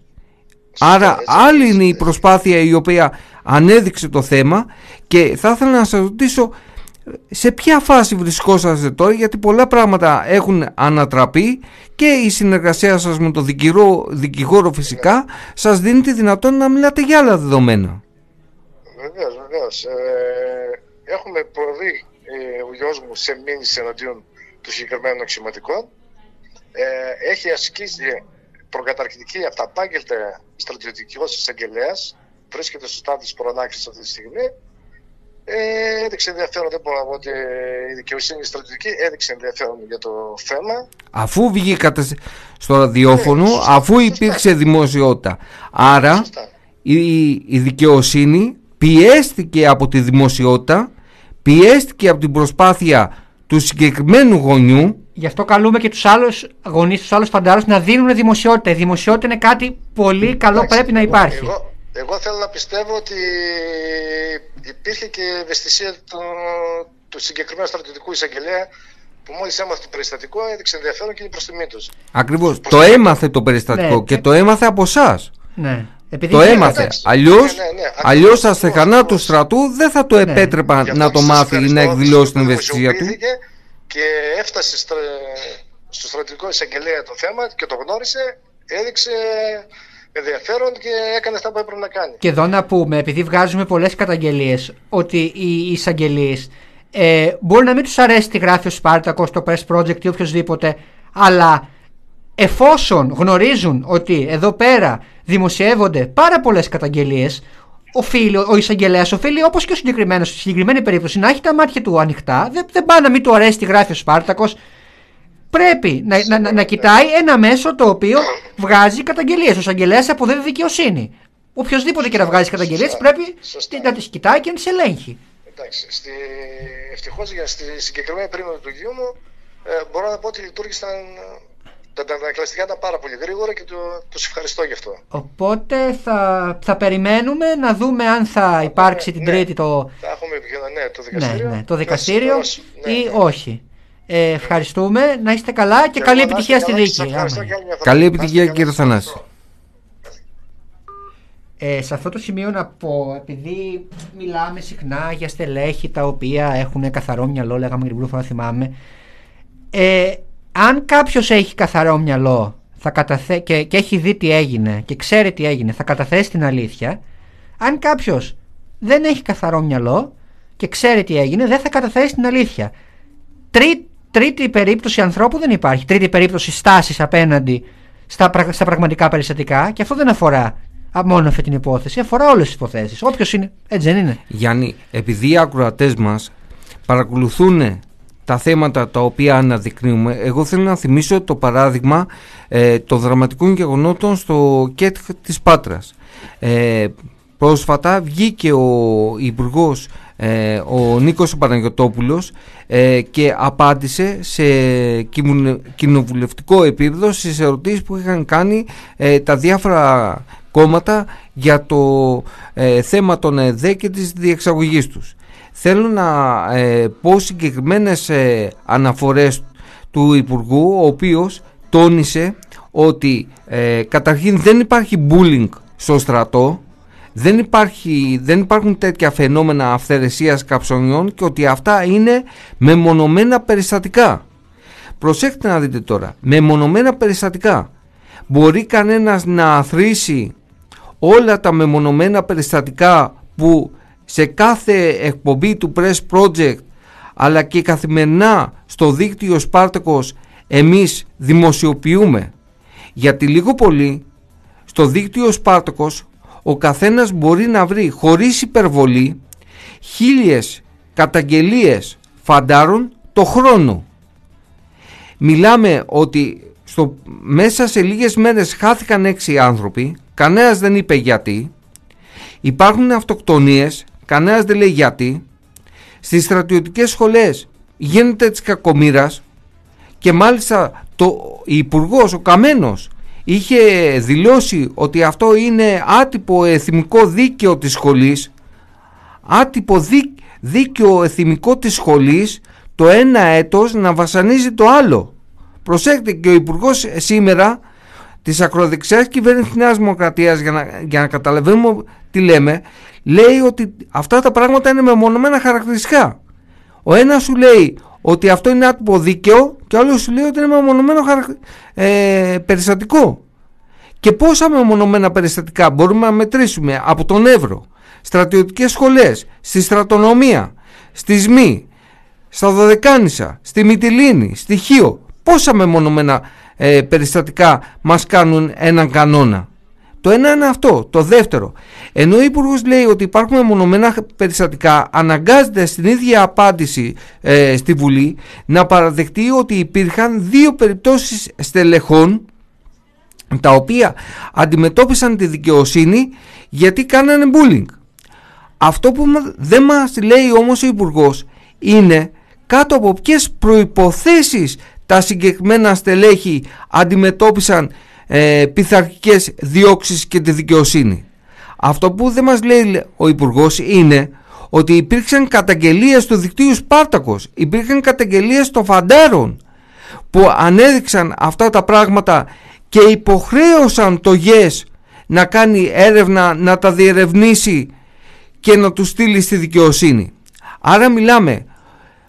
Άρα άλλη είναι η προσπάθεια η οποία ανέδειξε το θέμα και θα ήθελα να σας ρωτήσω σε ποια φάση βρισκόσαστε τώρα γιατί πολλά πράγματα έχουν ανατραπεί και η συνεργασία σας με τον δικηγόρο, δικηγόρο φυσικά σας δίνει τη δυνατότητα να μιλάτε για άλλα δεδομένα. Βεβαίως, βεβαίως. Ε, έχουμε προβεί ε, ο γιος μου σε μήνυση εναντίον του συγκεκριμένου αξιωματικών. Ε, έχει ασκήσει προκαταρκτική αυταπάγγελτε στρατιωτικός εισαγγελέας, βρίσκεται στο στάδιο της προνάξη αυτή τη στιγμή. Ε, έδειξε ενδιαφέρον, δεν μπορώ να πω ότι η δικαιοσύνη στρατιωτική έδειξε ενδιαφέρον για το θέμα. Αφού βγήκατε στο ραδιόφωνο, ναι, αφού υπήρξε δημοσιότητα. Άρα η, η δικαιοσύνη πιέστηκε από τη δημοσιότητα, πιέστηκε από την προσπάθεια του συγκεκριμένου γονιού Γι' αυτό καλούμε και τους άλλους γονείς, τους άλλους φαντάρους να δίνουν δημοσιότητα. Η δημοσιότητα είναι κάτι πολύ καλό, πρέπει να υπάρχει. Εγώ, εγώ θέλω να πιστεύω ότι υπήρχε και ευαισθησία του, του συγκεκριμένου στρατιωτικού εισαγγελέα που μόλις έμαθε το περιστατικό έδειξε ενδιαφέρον και είναι προς τιμή τους. Ακριβώς. Το έμαθε το περιστατικό ναι. και το έμαθε από εσάς. Ναι. Επειδή το έμαθε. Αλλιώ ναι, ναι, ναι. στα στεγανά του στρατού δεν θα το ναι. επέτρεπαν να το μάθει ή να εκδηλώσει την ευαισθησία του. Και έφτασε στο στρατιωτικό εισαγγελέα το θέμα και το γνώρισε, έδειξε ενδιαφέρον και έκανε αυτά που έπρεπε να κάνει. Και εδώ να πούμε, επειδή βγάζουμε πολλές καταγγελίες, ότι οι εισαγγελίε ε, μπορεί να μην τους αρέσει τι γράφει ο Σπάρτακος, το Press Project ή οποιοδήποτε, αλλά εφόσον γνωρίζουν ότι εδώ πέρα δημοσιεύονται πάρα πολλές καταγγελίες, οφείλει, ο εισαγγελέας οφείλει όπως και ο συγκεκριμένος, στη συγκεκριμένη περίπτωση, να έχει τα μάτια του ανοιχτά. Δεν, δεν πάει να μην του αρέσει τι γράφει ο Σπάρτακος. Πρέπει να, να, να, κοιτάει ένα μέσο το οποίο βγάζει καταγγελίες. Ο εισαγγελέας αποδίδει δικαιοσύνη. Οποιοδήποτε και να βγάζει καταγγελίες πρέπει να τις κοιτάει και να τις ελέγχει. Εντάξει. Στη... Ευτυχώς για στη συγκεκριμένη περίοδο του γιού μου ε, μπορώ να πω ότι λειτουργήσαν τα αντανακλαστικά ήταν πάρα πολύ γρήγορα και του τους ευχαριστώ γι' αυτό. Οπότε θα, θα περιμένουμε να δούμε αν θα υπάρξει την ναι, Τρίτη το. Θα έχουμε ναι, το δικαστήριο. Ναι, ναι, το δικαστήριο ναι, ή ναι. όχι. Ε, ευχαριστούμε. Να είστε καλά και, καλή επιτυχία στη δίκη. Καλή επιτυχία κύριε Θανάση. Ε, σε αυτό το σημείο να πω, επειδή μιλάμε συχνά για στελέχη τα οποία έχουν καθαρό μυαλό, λέγαμε και την πρώτη φορά θυμάμαι, ε, αν κάποιος έχει καθαρό μυαλό θα καταθε... και, και έχει δει τι έγινε και ξέρει τι έγινε, θα καταθέσει την αλήθεια. Αν κάποιος δεν έχει καθαρό μυαλό και ξέρει τι έγινε, δεν θα καταθέσει την αλήθεια. Τρί, τρίτη περίπτωση ανθρώπου δεν υπάρχει. Τρίτη περίπτωση στάσης απέναντι στα, στα πραγματικά περιστατικά και αυτό δεν αφορά μόνο αυτή την υπόθεση, αφορά όλες τις υποθέσεις. Όποιος είναι, έτσι δεν είναι. Γιάννη, επειδή οι ακροατές μας παρακολουθούν τα θέματα τα οποία αναδεικνύουμε, εγώ θέλω να θυμίσω το παράδειγμα ε, των δραματικών γεγονότων στο ΚΕΤ της Πάτρας. Ε, πρόσφατα βγήκε ο υπουργός ε, ο Νίκος Παναγιωτόπουλος ε, και απάντησε σε κοινοβουλευτικό επίπεδο στις ερωτήσεις που είχαν κάνει ε, τα διάφορα κόμματα για το ε, θέμα των ΕΔΕ και της διεξαγωγής τους. Θέλω να ε, πω συγκεκριμένες ε, αναφορές του Υπουργού, ο οποίος τόνισε ότι ε, καταρχήν δεν υπάρχει bullying στο στρατό, δεν, υπάρχει, δεν υπάρχουν τέτοια φαινόμενα αυθαιρεσίας καψονιών και ότι αυτά είναι μεμονωμένα περιστατικά. Προσέξτε να δείτε τώρα, μεμονωμένα περιστατικά. Μπορεί κανένας να αθροίσει όλα τα μεμονωμένα περιστατικά που σε κάθε εκπομπή του Press Project αλλά και καθημερινά στο δίκτυο Σπάρτακος εμείς δημοσιοποιούμε γιατί λίγο πολύ στο δίκτυο Σπάρτακος ο καθένας μπορεί να βρει χωρίς υπερβολή χίλιες καταγγελίες φαντάρων το χρόνο. Μιλάμε ότι στο, μέσα σε λίγες μέρες χάθηκαν έξι άνθρωποι, κανένας δεν είπε γιατί, υπάρχουν αυτοκτονίες, κανένας δεν λέει γιατί, στις στρατιωτικές σχολές γίνεται της κακομήρας και μάλιστα το υπουργός, ο Καμένος, είχε δηλώσει ότι αυτό είναι άτυπο εθιμικό δίκαιο της σχολής, άτυπο δίκαιο εθιμικό της σχολής, το ένα έτος να βασανίζει το άλλο. Προσέξτε και ο υπουργός σήμερα της ακροδεξιάς κυβέρνησης της Νέας Δημοκρατίας, για να, για να καταλαβαίνουμε τι λέμε, λέει ότι αυτά τα πράγματα είναι μεμονωμένα χαρακτηριστικά. Ο ένας σου λέει ότι αυτό είναι άτυπο δίκαιο και ο άλλος σου λέει ότι είναι μεμονωμένο ε, περιστατικό. Και πόσα μεμονωμένα περιστατικά μπορούμε να μετρήσουμε από τον Εύρο, στρατιωτικές σχολές, στη στρατονομία, στη ΣΜΗ, στα Δωδεκάνησα, στη Μυτιλίνη, στη Χίο. Πόσα μεμονωμένα ε, περιστατικά μας κάνουν έναν κανόνα. Το ένα είναι αυτό. Το δεύτερο, ενώ ο Υπουργός λέει ότι υπάρχουν μεμονωμένα περιστατικά, αναγκάζεται στην ίδια απάντηση ε, στη Βουλή να παραδεχτεί ότι υπήρχαν δύο περιπτώσεις στελεχών τα οποία αντιμετώπισαν τη δικαιοσύνη γιατί κάνανε bullying. Αυτό που δεν μας λέει όμως ο υπουργός είναι κάτω από ποιες προϋποθέσεις τα συγκεκριμένα στελέχη αντιμετώπισαν ε, πειθαρχικές διώξεις και τη δικαιοσύνη. Αυτό που δεν μας λέει ο Υπουργός είναι ότι υπήρξαν καταγγελίες του δικτύου Σπάρτακος, υπήρχαν καταγγελίες των φαντάρων που ανέδειξαν αυτά τα πράγματα και υποχρέωσαν το ΓΕΣ να κάνει έρευνα, να τα διερευνήσει και να τους στείλει στη δικαιοσύνη. Άρα μιλάμε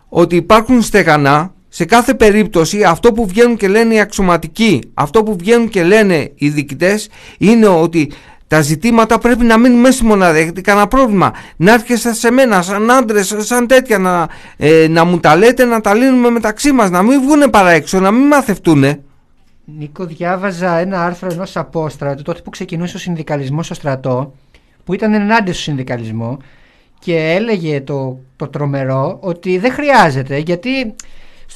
ότι υπάρχουν στεγανά σε κάθε περίπτωση αυτό που βγαίνουν και λένε οι αξιωματικοί, αυτό που βγαίνουν και λένε οι διοικητές είναι ότι τα ζητήματα πρέπει να μείνουν μέσα στη μονάδα. Έχετε κανένα πρόβλημα; Να έρχεστε σε μένα, σαν άντρες, σαν τέτοια, να, ε, να μου τα λέτε, να τα λύνουμε μεταξύ μας, να μην βγουν παρά έξω, να μην μαθευτούν. Νίκο, διάβαζα ένα άρθρο ενός απόστρατου τότε που ξεκινούσε ο συνδικαλισμός στο στρατό, που ήταν ενάντια στο συνδικαλισμό και έλεγε το, το τρομερό ότι δεν χρειάζεται γιατί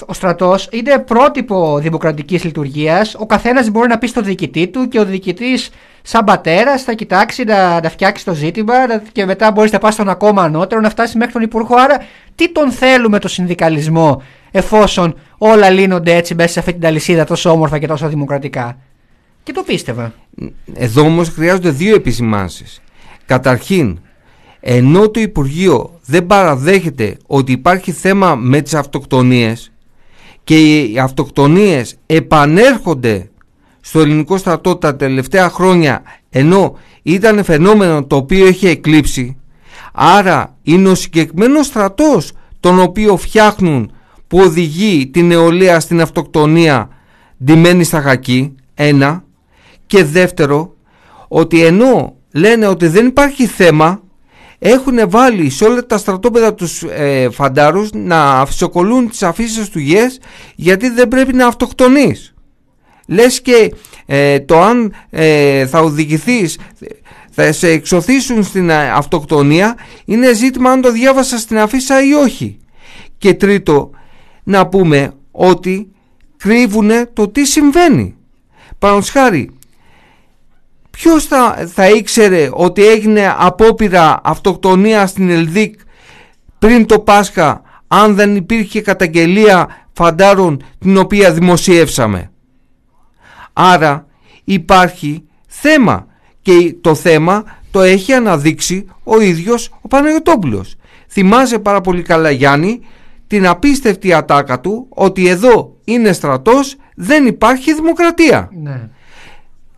ο στρατός είναι πρότυπο δημοκρατικής λειτουργίας. Ο καθένας μπορεί να πει στο διοικητή του και ο διοικητής, σαν πατέρας, θα κοιτάξει να, να φτιάξει το ζήτημα και μετά μπορείς να πάει στον ακόμα ανώτερο να φτάσεις μέχρι τον Υπουργό. Άρα, τι τον θέλουμε το συνδικαλισμό, εφόσον όλα λύνονται έτσι μέσα σε αυτή την αλυσίδα τόσο όμορφα και τόσο δημοκρατικά; Και το πίστευα. Εδώ όμως χρειάζονται δύο επισημάνσεις. Καταρχήν, ενώ το Υπουργείο δεν παραδέχεται ότι υπάρχει θέμα με τις αυτοκτονίες και οι αυτοκτονίες επανέρχονται στο ελληνικό στρατό τα τελευταία χρόνια ενώ ήταν φαινόμενο το οποίο έχει εκλείψει. Άρα είναι ο συγκεκριμένος στρατός τον οποίο φτιάχνουν που οδηγεί την νεολαία στην αυτοκτονία. Ντυμένη στα χακί ένα. Και δεύτερο ότι ενώ λένε ότι δεν υπάρχει θέμα έχουν βάλει σε όλα τα στρατόπεδα τους ε, φαντάρους να φυσοκολούν τις αφήσεις του ΓΕΣ γιατί δεν πρέπει να αυτοκτονείς. Λες και ε, το αν ε, θα οδηγηθείς θα σε εξωθήσουν στην ε, αυτοκτονία είναι ζήτημα αν το διάβασα στην αφίσα ή όχι. Και τρίτο να πούμε ότι κρύβουν το τι συμβαίνει. Παραδείγματος Ποιος θα, θα ήξερε ότι έγινε απόπειρα αυτοκτονία στην Ελδίκ πριν το Πάσχα αν δεν υπήρχε καταγγελία φαντάρων την οποία δημοσιεύσαμε; Άρα υπάρχει θέμα και το θέμα το έχει αναδείξει ο ίδιος ο Παναγιωτόπουλος. Θυμάσαι πάρα πολύ καλά Γιάννη την απίστευτη ατάκα του ότι εδώ είναι στρατός δεν υπάρχει δημοκρατία. Ναι.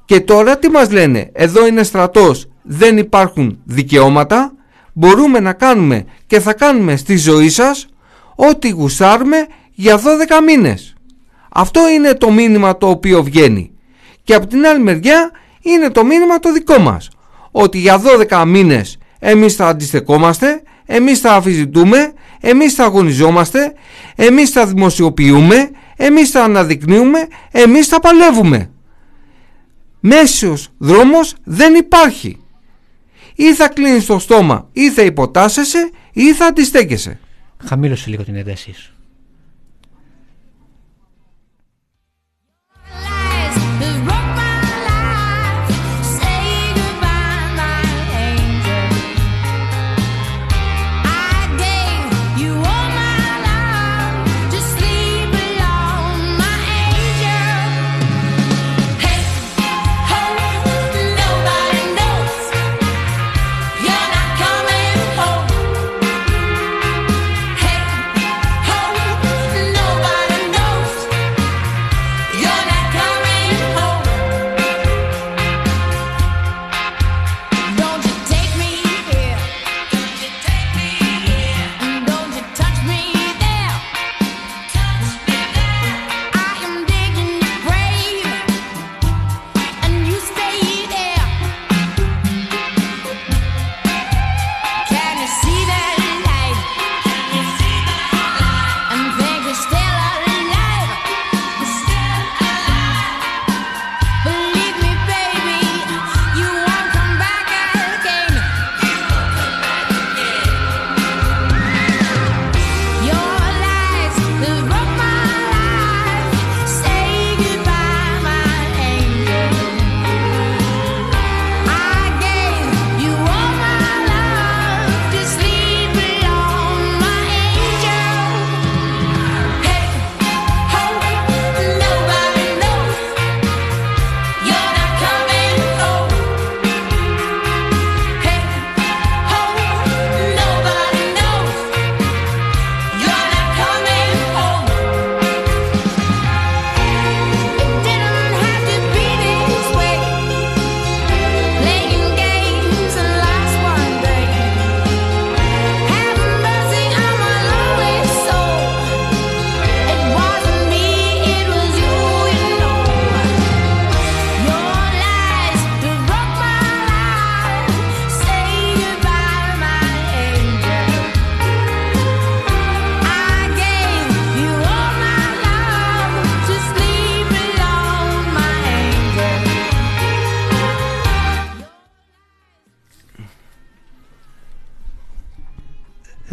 Και τώρα τι μας λένε, εδώ είναι στρατός, δεν υπάρχουν δικαιώματα, μπορούμε να κάνουμε και θα κάνουμε στη ζωή σας ό,τι γουσάρουμε για 12 μήνες. Αυτό είναι το μήνυμα το οποίο βγαίνει. Και από την άλλη μεριά είναι το μήνυμα το δικό μας. Ότι για 12 μήνες εμείς θα αντιστεκόμαστε, εμείς θα αφιζητούμε, εμείς θα αγωνιζόμαστε, εμείς θα δημοσιοποιούμε, εμείς θα αναδεικνύουμε, εμείς θα παλεύουμε Μέσιος δρόμος δεν υπάρχει. Ή θα κλείνεις το στόμα ή θα υποτάσσεσαι ή θα αντιστέκεσαι. Χαμήλωσε λίγο την έντασή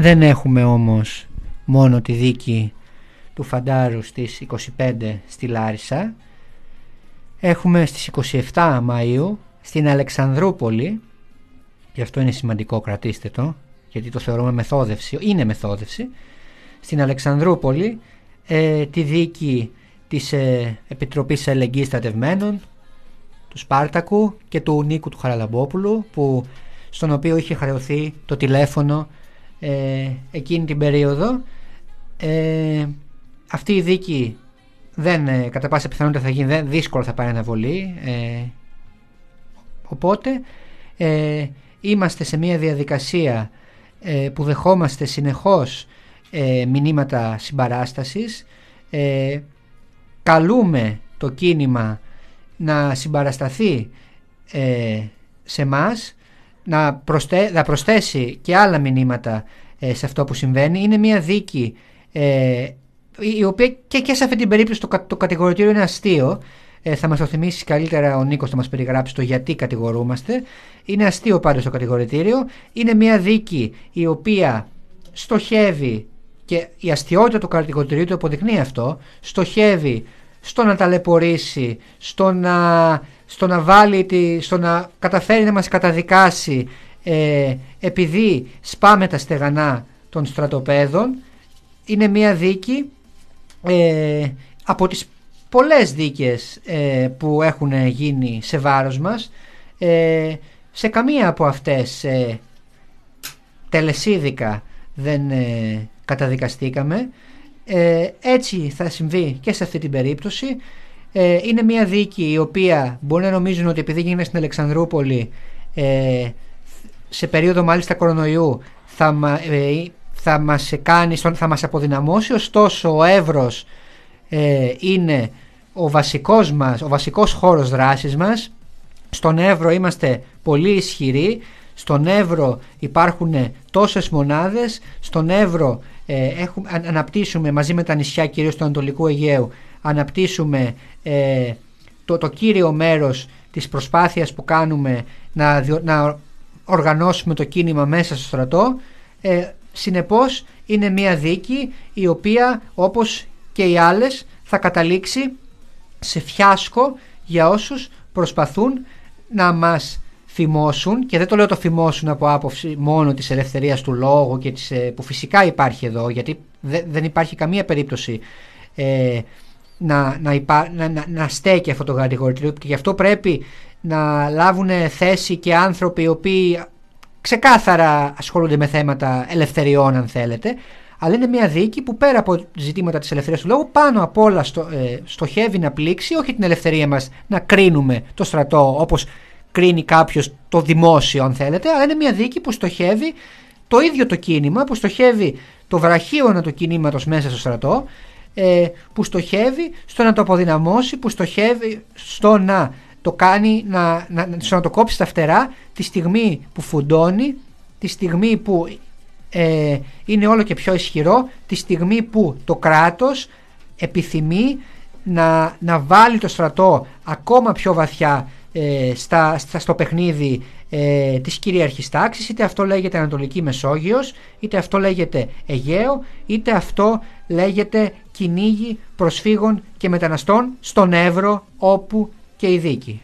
Δεν έχουμε όμως μόνο τη δίκη του Φαντάρου στις 25 στη Λάρισα. Έχουμε στις 27 Μαΐου στην Αλεξανδρούπολη και αυτό είναι σημαντικό κρατήστε το γιατί το θεωρούμε μεθόδευση, είναι μεθόδευση στην Αλεξανδρούπολη ε, τη δίκη της ε, Επιτροπής Ελεγγύης Στρατευμένων του Σπάρτακου και του Νίκου του Χαραλαμπόπουλου που, στον οποίο είχε χρεωθεί το τηλέφωνο ε, εκείνη την περίοδο. Ε, αυτή η δίκη δεν, ε, κατά πάσα πιθανότητα θα γίνει δεν, δύσκολο θα πάρει αναβολή ε, οπότε ε, είμαστε σε μια διαδικασία ε, που δεχόμαστε συνεχώς ε, μηνύματα συμπαράστασης. Καλούμε το κίνημα να συμπαρασταθεί σε μας να, προσθέ, να προσθέσει και άλλα μηνύματα σε αυτό που συμβαίνει είναι μια δίκη η οποία και, και σε αυτή την περίπτωση το, το κατηγορητήριο είναι αστείο. Ε, θα μας το θυμίσει καλύτερα ο Νίκος, θα μας περιγράψει το γιατί κατηγορούμαστε. Είναι αστείο πάντω το κατηγορητήριο. Είναι μια δίκη η οποία στοχεύει και η αστείωτα του κατηγορητηρίου το αποδεικνύει αυτό. Στοχεύει στο να ταλαιπωρήσει, στο να, στο να βάλει, τη, στο να καταφέρει να μας καταδικάσει ε, επειδή σπάμε τα στεγανά των στρατοπέδων. Είναι μια δίκη ε, από τις πολλές δίκες ε, που έχουν γίνει σε βάρος μας ε, σε καμία από αυτές ε, τελεσίδικα δεν ε, καταδικαστήκαμε έτσι θα συμβεί και σε αυτή την περίπτωση είναι μια δίκη η οποία μπορεί να νομίζουν ότι επειδή γίνεται στην Αλεξανδρούπολη σε περίοδο μάλιστα κορονοϊού θα, θα μας, κάνει, θα μας αποδυναμώσει ωστόσο ο Εύρος ε, είναι ο βασικός μας, ο βασικός χώρος δράσης μας. Στον Εύρο είμαστε πολύ ισχυροί. Στον Εύρο υπάρχουν τόσες μονάδες. Στον Εύρο ε, έχουμε, αναπτύσσουμε μαζί με τα νησιά κυρίως του Ανατολικού Αιγαίου αναπτύσσουμε ε, το, το κύριο μέρος της προσπάθειας που κάνουμε να, να οργανώσουμε το κίνημα μέσα στο στρατό ε, Συνεπώς είναι μια δίκη η οποία όπως και οι άλλες θα καταλήξει σε φιάσκο για όσους προσπαθούν να μας φημώσουν και δεν το λέω το φημώσουν από άποψη μόνο της ελευθερίας του λόγου και της, ε, που φυσικά υπάρχει εδώ γιατί δεν υπάρχει καμία περίπτωση ε, να, να, να, να, στέκει αυτό το κατηγορητήριο και γι' αυτό πρέπει να λάβουν θέση και άνθρωποι οι οποίοι ξεκάθαρα ασχολούνται με θέματα ελευθεριών αν θέλετε αλλά είναι μια δίκη που πέρα από ζητήματα της ελευθερίας του λόγου πάνω απ' όλα στο, ε, στοχεύει να πλήξει όχι την ελευθερία μας να κρίνουμε το στρατό όπως κρίνει κάποιος το δημόσιο αν θέλετε αλλά είναι μια δίκη που στοχεύει το ίδιο το κίνημα που στοχεύει το βραχίωνα του κινήματος μέσα στο στρατό ε, που στοχεύει στο να το αποδυναμώσει που στοχεύει στο να το κάνει να, να, να το κόψει στα φτερά τη στιγμή που φουντώνει, τη στιγμή που ε, είναι όλο και πιο ισχυρό, τη στιγμή που το κράτος επιθυμεί να, να βάλει το στρατό ακόμα πιο βαθιά ε, στα, στα, στο παιχνίδι ε, της κυρίαρχης τάξης είτε αυτό λέγεται Ανατολική Μεσόγειος είτε αυτό λέγεται Αιγαίο είτε αυτό λέγεται κυνήγι προσφύγων και μεταναστών στον Εύρο όπου και η δίκη.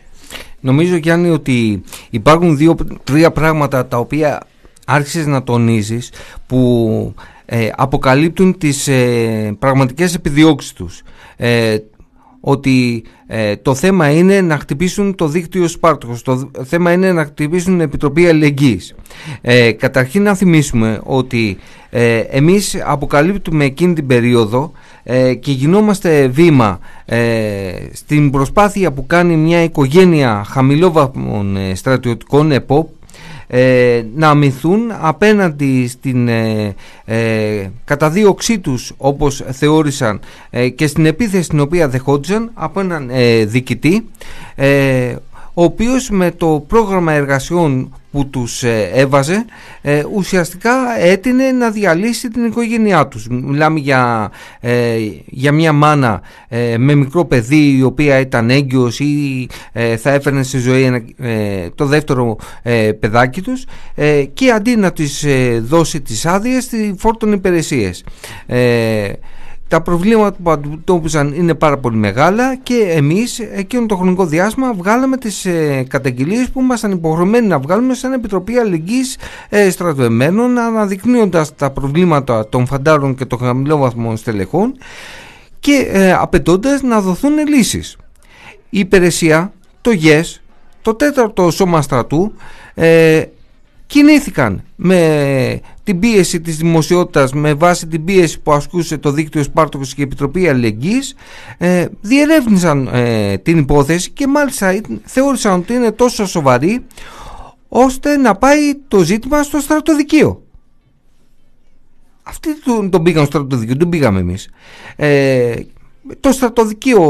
Νομίζω Γιάννη ότι υπάρχουν δύο-τρία πράγματα τα οποία άρχισες να τονίζεις που ε, αποκαλύπτουν τις ε, πραγματικές επιδιώξεις τους. Ε, ότι ε, το θέμα είναι να χτυπήσουν το δίκτυο Σπάρτοχος, το θέμα είναι να χτυπήσουν την Επιτροπή Αλληλεγγύης. Ε, καταρχήν να θυμίσουμε ότι ε, εμείς αποκαλύπτουμε εκείνη την περίοδο ε, και γινόμαστε βήμα ε, στην προσπάθεια που κάνει μια οικογένεια χαμηλόβαθμων ε, στρατιωτικών ΕΠΟΠ να αμυνθούν απέναντι στην ε, καταδίωξή τους όπως θεώρησαν και στην επίθεση την οποία δεχόντουσαν από έναν διοικητή ο οποίος με το πρόγραμμα εργασιών που τους ε, έβαζε ε, ουσιαστικά έτεινε να διαλύσει την οικογένειά τους. Μιλάμε για, ε, για μια μάνα με μικρό παιδί η οποία ήταν έγκυος ή θα έφερνε στη ζωή το δεύτερο παιδάκι τους και αντί να της δώσει τις άδειες τη φόρτωνε υπηρεσίες τα προβλήματα που αντιμετώπιζαν είναι πάρα πολύ μεγάλα και εμείς εκείνο το χρονικό διάστημα βγάλαμε τις ε, καταγγελίες που ήμασταν υποχρεωμένοι να βγάλουμε σαν Επιτροπή Αλληλεγγύης ε, Στρατευμένων αναδεικνύοντας τα προβλήματα των φαντάρων και των χαμηλόβαθμων στελεχών και ε, απαιτώντας να δοθούν λύσεις. Η υπηρεσία, το ΓΕΣ, το τέταρτο σώμα στρατού ε, κινήθηκαν με την πίεση της δημοσιότητας με βάση την πίεση που ασκούσε το δίκτυο Σπάρτοκος και η Επιτροπή Αλληλεγγύης ε, διερεύνησαν ε, την υπόθεση και μάλιστα θεώρησαν ότι είναι τόσο σοβαρή ώστε να πάει το ζήτημα στο στρατοδικείο. Αυτοί τον, τον πήγαν στο στρατοδικείο, τον πήγαμε εμείς. Ε, το στρατοδικείο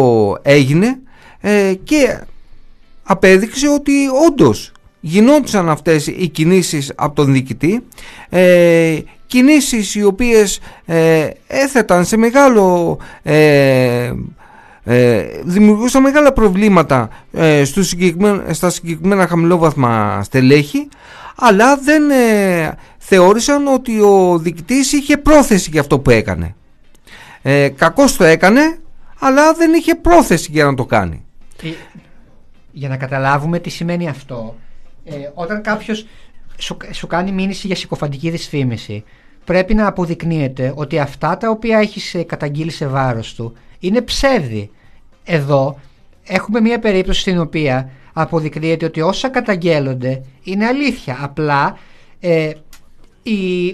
έγινε ε, και απέδειξε ότι όντως γινόντουσαν αυτές οι κινήσεις από τον διοικητή ε, κινήσεις οι οποίες ε, έθεταν σε μεγάλο ε, ε, δημιουργούσαν μεγάλα προβλήματα ε, στους στα συγκεκριμένα χαμηλόβαθμα στελέχη αλλά δεν ε, θεώρησαν ότι ο διοικητής είχε πρόθεση για αυτό που έκανε. Ε, κακώς το έκανε αλλά δεν είχε πρόθεση για να το κάνει. Για να καταλάβουμε τι σημαίνει αυτό ε, όταν κάποιος σου, σου κάνει μήνυση για συκοφαντική δυσφήμιση, πρέπει να αποδεικνύεται ότι αυτά τα οποία έχεις καταγγείλει σε βάρος του είναι ψεύδι. Εδώ έχουμε μια περίπτωση στην οποία αποδεικνύεται ότι όσα καταγγέλλονται είναι αλήθεια. Απλά ε, οι,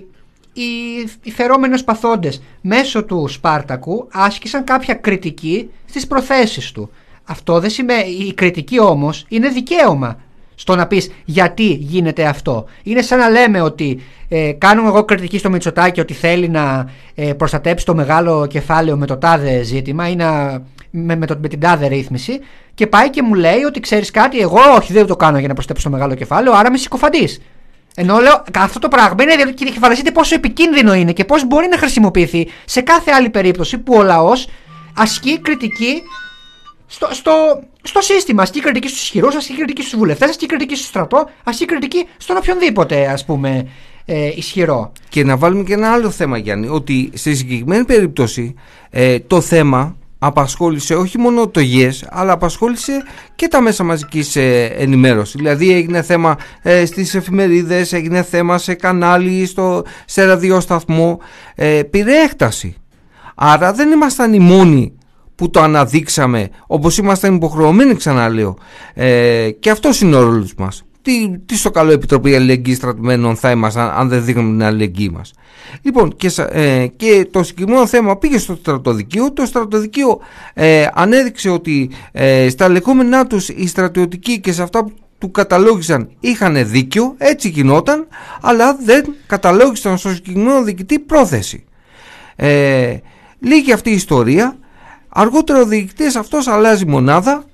οι, οι φερόμενοι παθόντες μέσω του Σπάρτακου άσκησαν κάποια κριτική στις προθέσεις του. Αυτό δεν σημαίνει, η κριτική όμως είναι δικαίωμα στο να πεις γιατί γίνεται αυτό. Είναι σαν να λέμε ότι ε, κάνουμε εγώ κριτική στο Μητσοτάκι ότι θέλει να ε, προστατέψει το μεγάλο κεφάλαιο με το τάδε ζήτημα ή να, με, με, το, με την τάδε ρύθμιση και πάει και μου λέει ότι ξέρεις κάτι, εγώ όχι δεν το κάνω για να προστατέψω το μεγάλο κεφάλαιο, άρα με συκοφαντής. Ενώ λέω αυτό το πράγμα είναι και φανταστείτε πόσο επικίνδυνο είναι και πώς μπορεί να χρησιμοποιηθεί σε κάθε άλλη περίπτωση που ο λαός ασκεί κριτική στο, στο, στο σύστημα. Ασκεί κριτική στους ισχυρούς, ασκεί κριτική στους βουλευτές, ασκεί κριτική στο στρατό, ασκεί κριτική στον οποιονδήποτε ας πούμε ε, ισχυρό. Και να βάλουμε και ένα άλλο θέμα, Γιάννη, ότι στη συγκεκριμένη περίπτωση ε, το θέμα απασχόλησε όχι μόνο το ΓΕΣ αλλά απασχόλησε και τα μέσα μαζικής ε, ενημέρωσης δηλαδή έγινε θέμα ε, στις εφημερίδες έγινε θέμα σε κανάλι στο, σε ραδιοσταθμό ε, πήρε έκταση άρα δεν ήμασταν οι μόνοι που το αναδείξαμε όπως ήμασταν υποχρεωμένοι ξαναλέω. Ε, και αυτός είναι ο ρόλος μας. Τι, τι στο καλό Επιτροπή Αλληλεγγύης Στρατημένων θα ήμασταν αν δεν δείχνουμε την αλληλεγγύη μας. Λοιπόν και, ε, και το συγκεκριμένο θέμα πήγε στο στρατοδικείο. Το στρατοδικείο ε, ανέδειξε ότι ε, στα λεγόμενά τους οι στρατιωτικοί και σε αυτά που του καταλόγησαν είχαν δίκιο έτσι γινόταν αλλά δεν καταλόγησαν στο συγκεκριμένο διοικητή πρόθεση. Ε, λίγη αυτή η ιστορία Αργότερα ο διοικητής αυτός αλλάζει μονάδα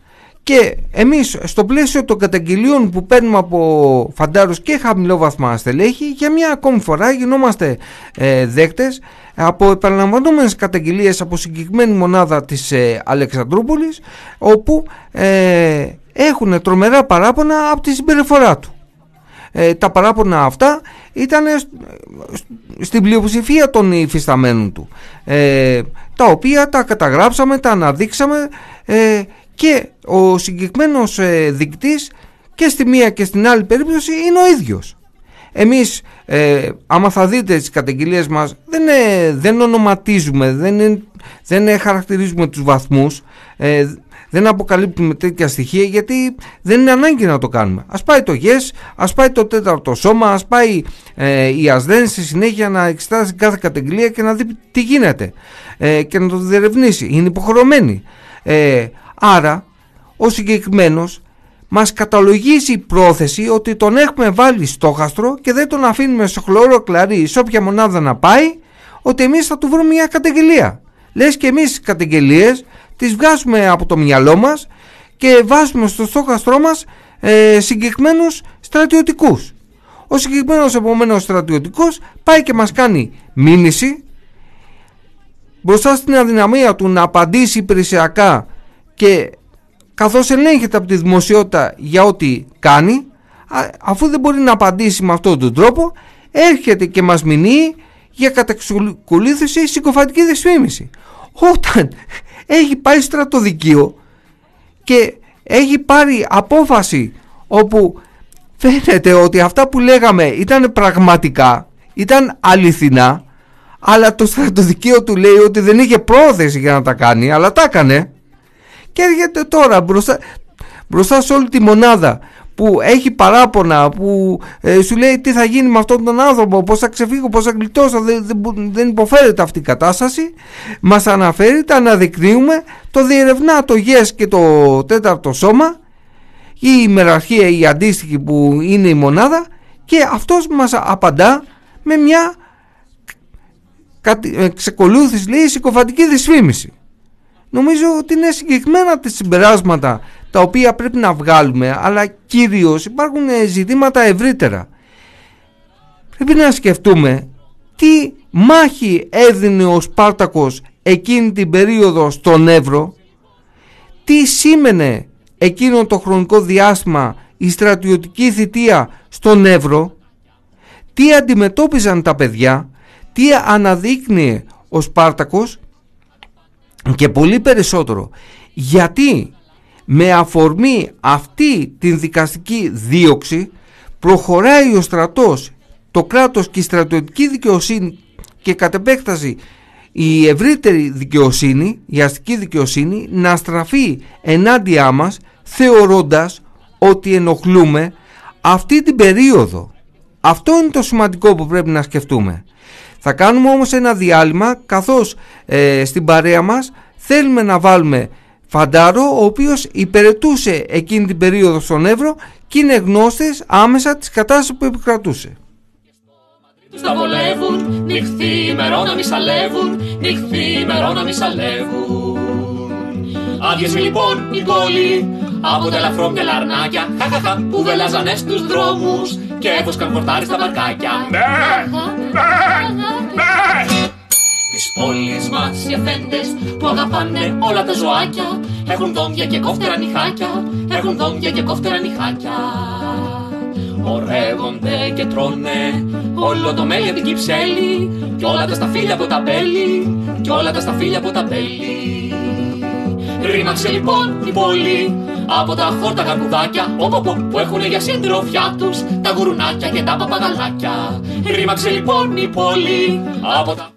και εμείς στο πλαίσιο των καταγγελίων που παίρνουμε από φαντάρους και χαμηλόβαθμα στελέχη για μια ακόμη φορά γινόμαστε ε, δέκτες από επαναλαμβανόμενες καταγγελίες από συγκεκριμένη μονάδα της ε, Αλεξανδρούπολης όπου ε, έχουν τρομερά παράπονα από τη συμπεριφορά του. Ε, τα παράπονα αυτά ήταν στην πλειοψηφία των υφισταμένων του ε, τα οποία τα καταγράψαμε, τα αναδείξαμε ε, και ο συγκεκριμένος ε, δικτής και στη μία και στην άλλη περίπτωση είναι ο ίδιος. Εμείς, ε, άμα θα δείτε τις καταγγελίες μας, δεν, ε, δεν ονοματίζουμε, δεν, δεν χαρακτηρίζουμε τους βαθμούς, δεν αποκαλύπτουμε τέτοια στοιχεία γιατί δεν είναι ανάγκη να το κάνουμε. Α πάει το ΓΕΣ, ας πάει το τέταρτο σώμα, ας πάει ε, η ΑΣΔΕΝ στη συνέχεια να εξετάσει κάθε καταγγελία και να δει τι γίνεται ε, και να το διερευνήσει. Είναι υποχρεωμένη. Ε, άρα, ο συγκεκριμένος μας καταλογίζει η πρόθεση ότι τον έχουμε βάλει στόχαστρο και δεν τον αφήνουμε στο χλωρό κλαρί σε όποια μονάδα να πάει, ότι εμείς θα του βρούμε μια καταγγελία. Λες και εμείς καταγγελίες τις βγάζουμε από το μυαλό μας και βάζουμε στο στόχαστρό μας ε, συγκεκριμένους στρατιωτικούς. Ο συγκεκριμένος επομένως στρατιωτικός πάει και μας κάνει μήνυση μπροστά στην αδυναμία του να απαντήσει υπηρεσιακά και καθώς ελέγχεται από τη δημοσιότητα για ό,τι κάνει αφού δεν μπορεί να απαντήσει με αυτόν τον τρόπο έρχεται και μας μηνύει για καταξακολούθηση συκοφαντική δυσφήμιση όταν έχει πάει στρατοδικείο και έχει πάρει απόφαση όπου φαίνεται ότι αυτά που λέγαμε ήταν πραγματικά, ήταν αληθινά αλλά το στρατοδικείο του λέει ότι δεν είχε πρόθεση για να τα κάνει αλλά τα έκανε. Και έρχεται τώρα μπροστά, μπροστά σε όλη τη μονάδα που έχει παράπονα, που ε, σου λέει τι θα γίνει με αυτόν τον άνθρωπο, πώς θα ξεφύγω, πώς θα γλιτώσω, δεν, δεν, δεν υποφέρεται αυτή η κατάσταση. Μας αναφέρει, τα αναδεικνύουμε, το διερευνά το ΓΕΣ και το τέταρτο σώμα, η ημεραρχία η αντίστοιχη που είναι η μονάδα και αυτός μας απαντά με μια ε, ξεκολούθηση, λέει, συκοφαντική δυσφήμιση. Νομίζω ότι είναι συγκεκριμένα τα συμπεράσματα τα οποία πρέπει να βγάλουμε αλλά κυρίως υπάρχουν ζητήματα ευρύτερα. Πρέπει να σκεφτούμε τι μάχη έδινε ο Σπάρτακος εκείνη την περίοδο στον Εύρο τι σήμαινε εκείνο το χρονικό διάστημα η στρατιωτική θητεία στον Εύρο τι αντιμετώπιζαν τα παιδιά τι αναδείκνυε ο Σπάρτακος και πολύ περισσότερο γιατί με αφορμή αυτή την δικαστική δίωξη προχωράει ο στρατός, το κράτος και η στρατιωτική δικαιοσύνη και κατ' επέκταση η ευρύτερη δικαιοσύνη, η αστική δικαιοσύνη να στραφεί ενάντια μας θεωρώντας ότι ενοχλούμε αυτή την περίοδο. Αυτό είναι το σημαντικό που πρέπει να σκεφτούμε. Θα κάνουμε όμως ένα διάλειμμα καθώς ε, στην παρέα μας θέλουμε να βάλουμε Φαντάρο ο οποίος υπηρετούσε εκείνη την περίοδο στον Εύρο και είναι γνώστης άμεσα της κατάστασης που επικρατούσε. Τους τα βολεύουν, νυχθή μερό να μη σαλεύουν, νυχθή μερό να μη σαλεύουν. Άδειασε λοιπόν η πόλη από τα ελαφρόμια λαρνάκια, χαχαχα, που βελάζανε στους δρόμους και έβοσκαν χορτάρι στα βαρκάκια. Ναι, ναι, ναι. Της πόλης μας. Οι αφέντες που αγαπάνε όλα τα ζωάκια Έχουν δόντια και κόφτερα νυχάκια, έχουν δόντια και κόφτερα νυχάκια. Ορεύονται και τρώνε όλο το μέλι από την κυψέλη Κι όλα τα σταφύλια από τα μπέλη, κι όλα τα σταφύλια από τα μπέλη. Ρήμαξε λοιπόν η πόλη από τα χόρτα καρπουδάκια όποπο, που έχουν για συντροφιά τους τα γουρουνάκια και τα παπαγαλάκια. Ρήμαξε λοιπόν η πόλη από τα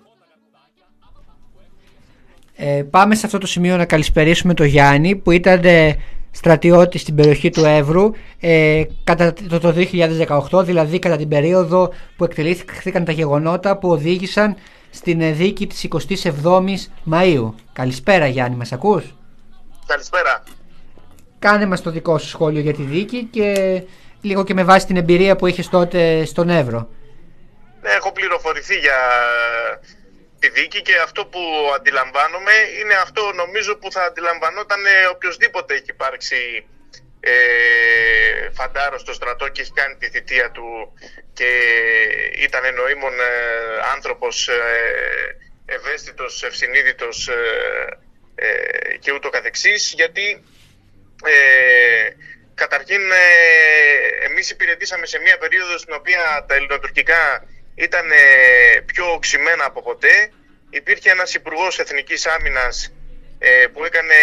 ε, πάμε σε αυτό το σημείο να καλησπερίσουμε τον Γιάννη που ήταν ε, στρατιώτης στην περιοχή του Εύρου ε, κατά το, το 2018, δηλαδή κατά την περίοδο που εκτελήθηκαν τα γεγονότα που οδήγησαν στην ε, δίκη της 27ης Μαΐου. Καλησπέρα Γιάννη, μας ακούς; Καλησπέρα. Κάνε μας το δικό σου σχόλιο για τη δίκη και λίγο και με βάση την εμπειρία που είχες τότε στον Εύρο. Ναι, έχω πληροφορηθεί για τη δίκη και αυτό που αντιλαμβάνομαι είναι αυτό νομίζω που θα αντιλαμβανόταν οποιοδήποτε έχει υπάρξει ε, φαντάρο στο στρατό και έχει κάνει τη θητεία του και ήταν νοήμων ε, άνθρωπος ε, ευαίσθητος, ευσυνείδητος ε, ε, και ούτω καθεξής γιατί ε, καταρχήν ε, εμείς υπηρετήσαμε σε μια περίοδο στην οποία τα ελληνοτουρκικά ήταν πιο οξυμένα από ποτέ. Υπήρχε ένας υπουργός Εθνικής Άμυνας ε, που έκανε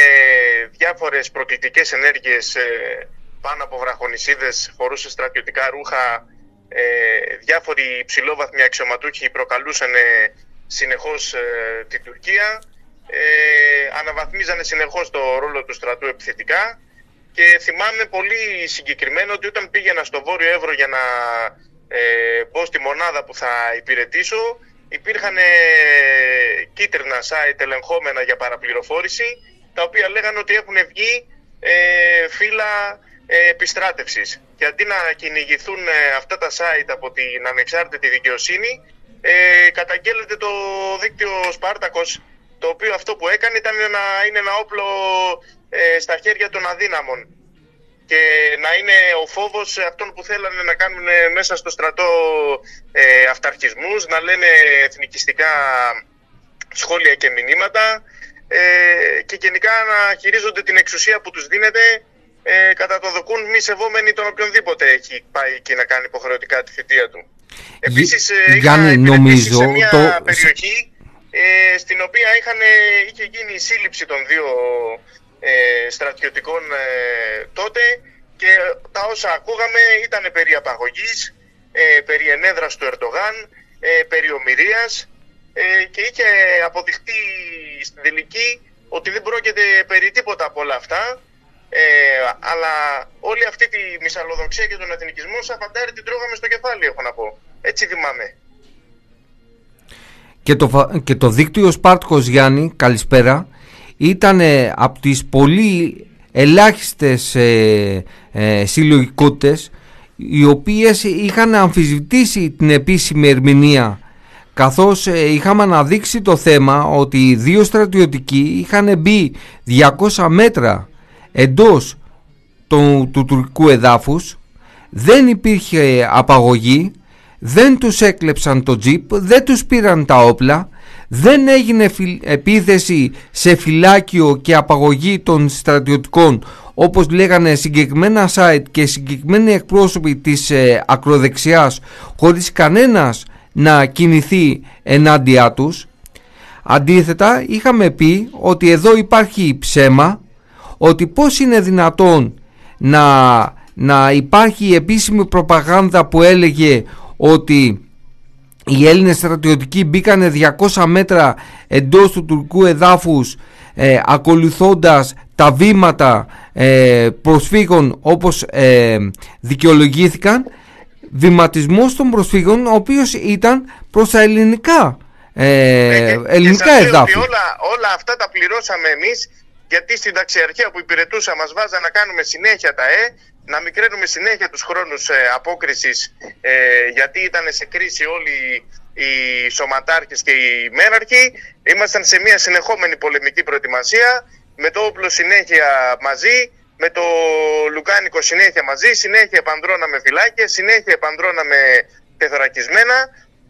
διάφορες προκλητικές ενέργειες ε, πάνω από βραχονισίδες, φορούσε στρατιωτικά ρούχα, ε, διάφοροι υψηλόβαθμοι αξιωματούχοι προκαλούσαν συνεχώς την Τουρκία, ε, αναβαθμίζανε συνεχώς το ρόλο του στρατού επιθετικά και θυμάμαι πολύ συγκεκριμένο ότι όταν πήγαινα στο Βόρειο Εύρο για να ε, πω στη μονάδα που θα υπηρετήσω. Υπήρχαν ε, κίτρινα site ελεγχόμενα για παραπληροφόρηση τα οποία λέγανε ότι έχουν βγει ε, φύλλα ε, επιστράτευσης. Και αντί να κυνηγηθούν ε, αυτά τα site από την ανεξάρτητη δικαιοσύνη ε, καταγγέλλεται το δίκτυο Σπάρτακος το οποίο αυτό που έκανε ήταν να είναι ένα όπλο ε, στα χέρια των αδύναμων και να είναι ο φόβος αυτών που θέλανε να κάνουν μέσα στο στρατό ε, αυταρχισμούς, να λένε εθνικιστικά σχόλια και μηνύματα ε, και γενικά να χειρίζονται την εξουσία που τους δίνεται ε, κατά το δοκούν μη σεβόμενοι τον οποιονδήποτε έχει πάει εκεί να κάνει υποχρεωτικά τη θητεία του. Επίσης ε, είχα νομίζω σε μια το... περιοχή ε, στην οποία είχαν, είχε γίνει η σύλληψη των δύο ε, στρατιωτικών ε, τότε και τα όσα ακούγαμε ήταν περί απαγωγής, ε, περί ενέδρας του Ερντογάν, ε, περί ομοιρίας ε, και είχε αποδειχτεί στην τελική ότι δεν πρόκειται περί τίποτα από όλα αυτά ε, αλλά όλη αυτή τη μυσαλλοδοξία και τον εθνικισμό σαν φαντάρι την τρώγαμε στο κεφάλι έχω να πω. Έτσι θυμάμαι. Και το, και το δίκτυο Σπάρτκος Γιάννη, καλησπέρα, ήταν από τις πολύ ελάχιστες ε, ε, συλλογικότητες οι οποίες είχαν αμφισβητήσει την επίσημη ερμηνεία καθώς ε, είχαμε αναδείξει το θέμα ότι οι δύο στρατιωτικοί είχαν μπει 200 μέτρα εντός του, του τουρκικού εδάφους δεν υπήρχε απαγωγή δεν τους έκλεψαν το τζιπ δεν τους πήραν τα όπλα δεν έγινε επίθεση σε φυλάκιο και απαγωγή των στρατιωτικών όπως λέγανε συγκεκριμένα site και συγκεκριμένοι εκπρόσωποι της ε, ακροδεξιάς χωρίς κανένας να κινηθεί ενάντια τους. Αντίθετα είχαμε πει ότι εδώ υπάρχει ψέμα ότι πώς είναι δυνατόν να, να υπάρχει επίσημη προπαγάνδα που έλεγε ότι οι Έλληνες στρατιωτικοί μπήκανε 200 μέτρα εντός του τουρκικού εδάφους ε, ακολουθώντας τα βήματα ε, προσφύγων όπως ε, δικαιολογήθηκαν βηματισμός των προσφύγων ο οποίος ήταν προς τα ελληνικά ε, ελληνικά εδάφη. Όλα, όλα αυτά τα πληρώσαμε εμείς γιατί στην ταξιαρχία που υπηρετούσα μας βάζα να κάνουμε συνέχεια τα ΕΕ να μικραίνουμε συνέχεια τους χρόνους ε, απόκρισης ε, γιατί ήταν σε κρίση όλοι οι σωματάρχες και οι μέραρχοι. Ήμασταν σε μια συνεχόμενη πολεμική προετοιμασία με το όπλο συνέχεια μαζί, με το λουκάνικο συνέχεια μαζί, συνέχεια επανδρώναμε φυλάκια, συνέχεια επανδρώναμε τεθωρακισμένα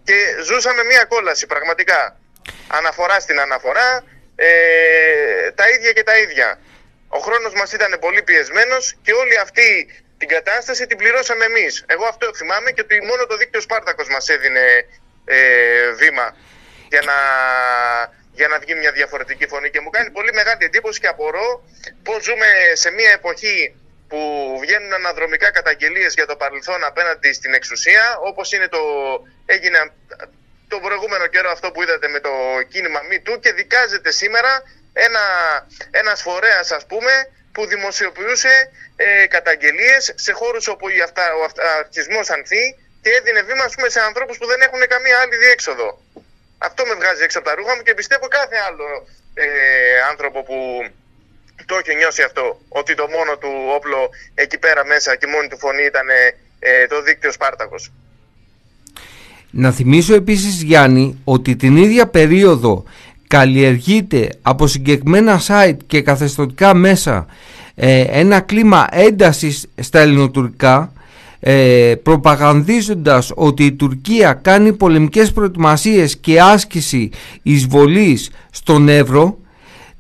και ζούσαμε μια κόλαση πραγματικά. Αναφορά στην αναφορά, ε, τα ίδια και τα ίδια. Ο χρόνος μας ήταν πολύ πιεσμένος και όλη αυτή την κατάσταση την πληρώσαμε εμείς. Εγώ αυτό θυμάμαι και ότι μόνο το δίκτυο Σπάρτακος μας έδινε ε, βήμα για να, για να βγει μια διαφορετική φωνή και μου κάνει πολύ μεγάλη εντύπωση και απορώ πώς ζούμε σε μια εποχή που βγαίνουν αναδρομικά καταγγελίες για το παρελθόν απέναντι στην εξουσία όπως είναι το έγινε το προηγούμενο καιρό αυτό που είδατε με το κίνημα Me και δικάζεται σήμερα ένα, ένας φορέας ας πούμε που δημοσιοποιούσε ε, καταγγελίες σε χώρους όπου η αυτα, ο αυταρχισμός ανθεί και έδινε βήμα ας πούμε, σε ανθρώπους που δεν έχουν καμία άλλη διέξοδο. Αυτό με βγάζει έξω από τα ρούχα μου και πιστεύω κάθε άλλο ε, άνθρωπο που το έχει νιώσει αυτό. Ότι το μόνο του όπλο εκεί πέρα μέσα και η μόνη του φωνή ήταν ε, το δίκτυο Σπάρτακος. Να θυμίσω επίσης Γιάννη ότι την ίδια περίοδο καλλιεργείται από συγκεκριμένα site και καθεστωτικά μέσα ε, ένα κλίμα έντασης στα ελληνοτουρκικά ε, προπαγανδίζοντας ότι η Τουρκία κάνει πολεμικές προετοιμασίες και άσκηση εισβολής στον Εύρο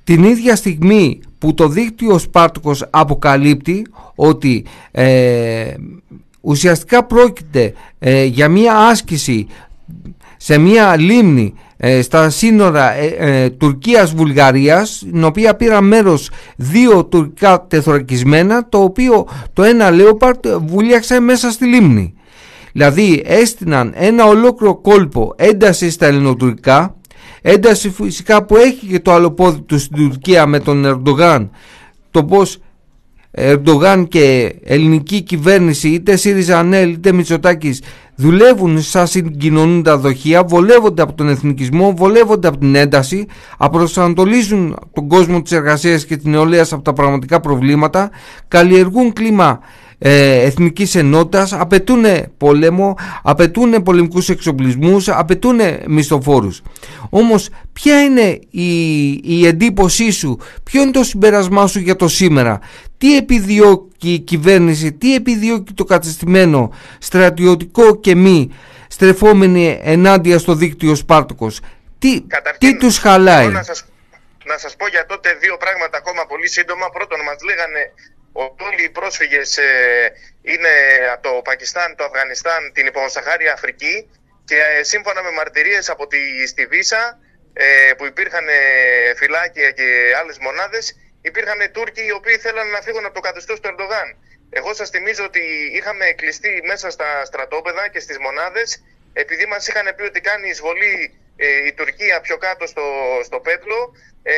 την ίδια στιγμή που το δίκτυο Σπάρτοκος αποκαλύπτει ότι ε, ουσιαστικά πρόκειται ε, για μια άσκηση σε μια λίμνη ε, στα σύνορα ε, ε, Τουρκίας-Βουλγαρίας στην οποία πήραν μέρος δύο τουρκικά τεθωρακισμένα το οποίο το ένα Λέοπαρτ βουλιάξε μέσα στη λίμνη. Δηλαδή έστειναν ένα ολόκληρο κόλπο ένταση στα ελληνοτουρκικά ένταση φυσικά που έχει και το άλλο πόδι του στην Τουρκία με τον Ερντογάν το πως Ερντογάν και ελληνική κυβέρνηση είτε ΣΥΡΙΖΑ ΑΝΕΛ είτε Μητσοτάκης δουλεύουν σαν συγκοινωνούντα δοχεία, βολεύονται από τον εθνικισμό, βολεύονται από την ένταση, απροσανατολίζουν τον κόσμο της εργασίας και την νεολαίας από τα πραγματικά προβλήματα, καλλιεργούν κλίμα ε, εθνικής ενότητας, απαιτούν πόλεμο, απαιτούν πολεμικούς εξοπλισμούς, απαιτούν μισθοφόρους. Όμως ποια είναι η, η εντύπωσή σου, ποιο είναι το συμπέρασμά σου για το σήμερα, τι επιδιώκει η κυβέρνηση, τι επιδιώκει το κατεστημένο στρατιωτικό και μη στρεφόμενοι ενάντια στο δίκτυο Σπάρτοκος; Τι, τι τους χαλάει; Να σας, να σας πω για τότε δύο πράγματα ακόμα πολύ σύντομα. Πρώτον μας λέγανε ότι όλοι οι πρόσφυγες ε, είναι από το Πακιστάν, το Αφγανιστάν, την υποσαχάρια Αφρική και ε, σύμφωνα με μαρτυρίες από τη Στιβίσα ε, που υπήρχαν ε, φυλάκια και άλλες μονάδες υπήρχαν Τούρκοι οι οποίοι θέλαν να φύγουν από το καθεστώς του Ερντογάν. Εγώ σας θυμίζω ότι είχαμε κλειστεί μέσα στα στρατόπεδα και στις μονάδες επειδή μας είχαν πει ότι κάνει εισβολή ε, η Τουρκία πιο κάτω στο, στο Πέτλο ε,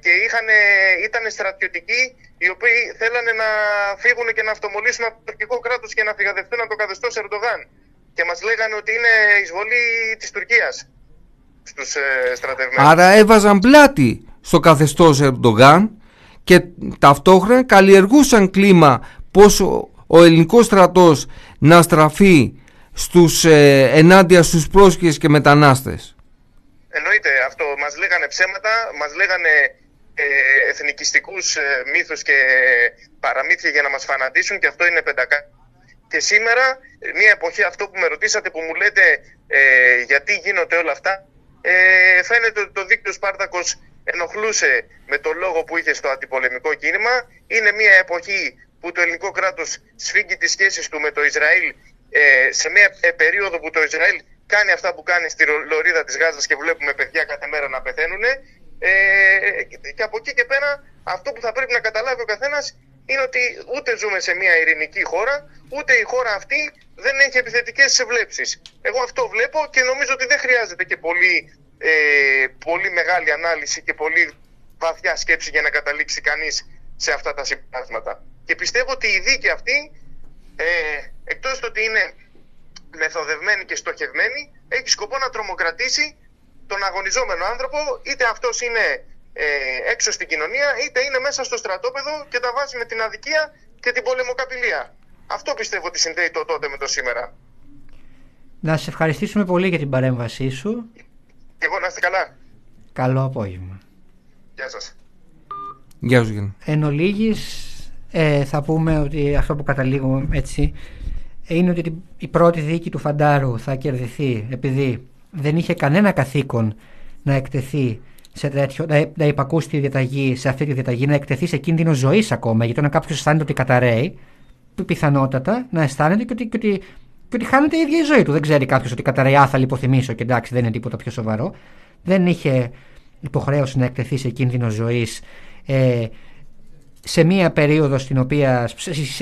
και είχαν, ήταν στρατιωτικοί οι οποίοι θέλανε να φύγουν και να αυτομολύσουν από το τουρκικό κράτος και να φυγαδευτούν από το καθεστώς Ερντογάν. Και μας λέγανε ότι είναι εισβολή της Τουρκίας στους ε, στρατευμένους. Άρα έβαζαν πλάτη στο καθεστώς Ερντογάν και ταυτόχρονα καλλιεργούσαν κλίμα πόσο ο ελληνικός στρατός να στραφεί στους, ε, ενάντια στους πρόσφυγες και μετανάστες. Εννοείται αυτό. Μας λέγανε ψέματα, μας λέγανε ε, εθνικιστικούς ε, μύθους και παραμύθια για να μας φανατίσουν και αυτό είναι πεντακά. Και σήμερα, μια εποχή αυτό που με ρωτήσατε που μου λέτε ε, γιατί γίνονται όλα αυτά, ε, φαίνεται ότι το δίκτυο Σπάρτακος ενοχλούσε με το λόγο που είχε στο αντιπολεμικό κίνημα. Είναι μια εποχή που το ελληνικό κράτος σφίγγει τις σχέσεις του με το Ισραήλ ε, σε μια ε, περίοδο που το Ισραήλ κάνει αυτά που κάνει στη λωρίδα της Γάζας και βλέπουμε παιδιά κάθε μέρα να πεθαίνουν ε, και από εκεί και πέρα αυτό που θα πρέπει να καταλάβει ο καθένας είναι ότι ούτε ζούμε σε μια ειρηνική χώρα, ούτε η χώρα αυτή δεν έχει επιθετικές ευλέψεις. Εγώ αυτό βλέπω και νομίζω ότι δεν χρειάζεται και πολύ, ε, πολύ μεγάλη ανάλυση και πολύ βαθιά σκέψη για να καταλήξει κανείς σε αυτά τα συμπράσματα. Και πιστεύω ότι η δίκη αυτή, ε, εκτός ότι είναι μεθοδευμένη και στοχευμένη, έχει σκοπό να τρομοκρατήσει τον αγωνιζόμενο άνθρωπο, είτε αυτός είναι ε, έξω στην κοινωνία, είτε είναι μέσα στο στρατόπεδο και τα βάζει με την αδικία και την πολεμοκαπηλεία. Αυτό πιστεύω ότι συνδέει το τότε με το σήμερα. Να σε ευχαριστήσουμε πολύ για την παρέμβασή σου. Και εγώ να είστε καλά. Καλό απόγευμα. Γεια σας. Γεια σου Εν ολίγης, ε, θα πούμε ότι αυτό που καταλήγω έτσι είναι ότι η πρώτη δίκη του Φαντάρου θα κερδιθεί επειδή δεν είχε κανένα καθήκον να εκτεθεί σε τέτοιο, να, να υπακούσει τη διαταγή, σε αυτή τη διαταγή, να εκτεθεί σε κίνδυνο ζωής ακόμα. Γιατί όταν κάποιος αισθάνεται ότι καταραίει, πιθανότατα να αισθάνεται και ότι, και ότι, και ότι χάνεται η ίδια η ζωή του. Δεν ξέρει κάποιος ότι καταραίει, α, θα λιποθυμίσω και εντάξει, δεν είναι τίποτα πιο σοβαρό. Δεν είχε υποχρέωση να εκτεθεί σε κίνδυνο ζωής ε, σε μία περίοδο στην οποία,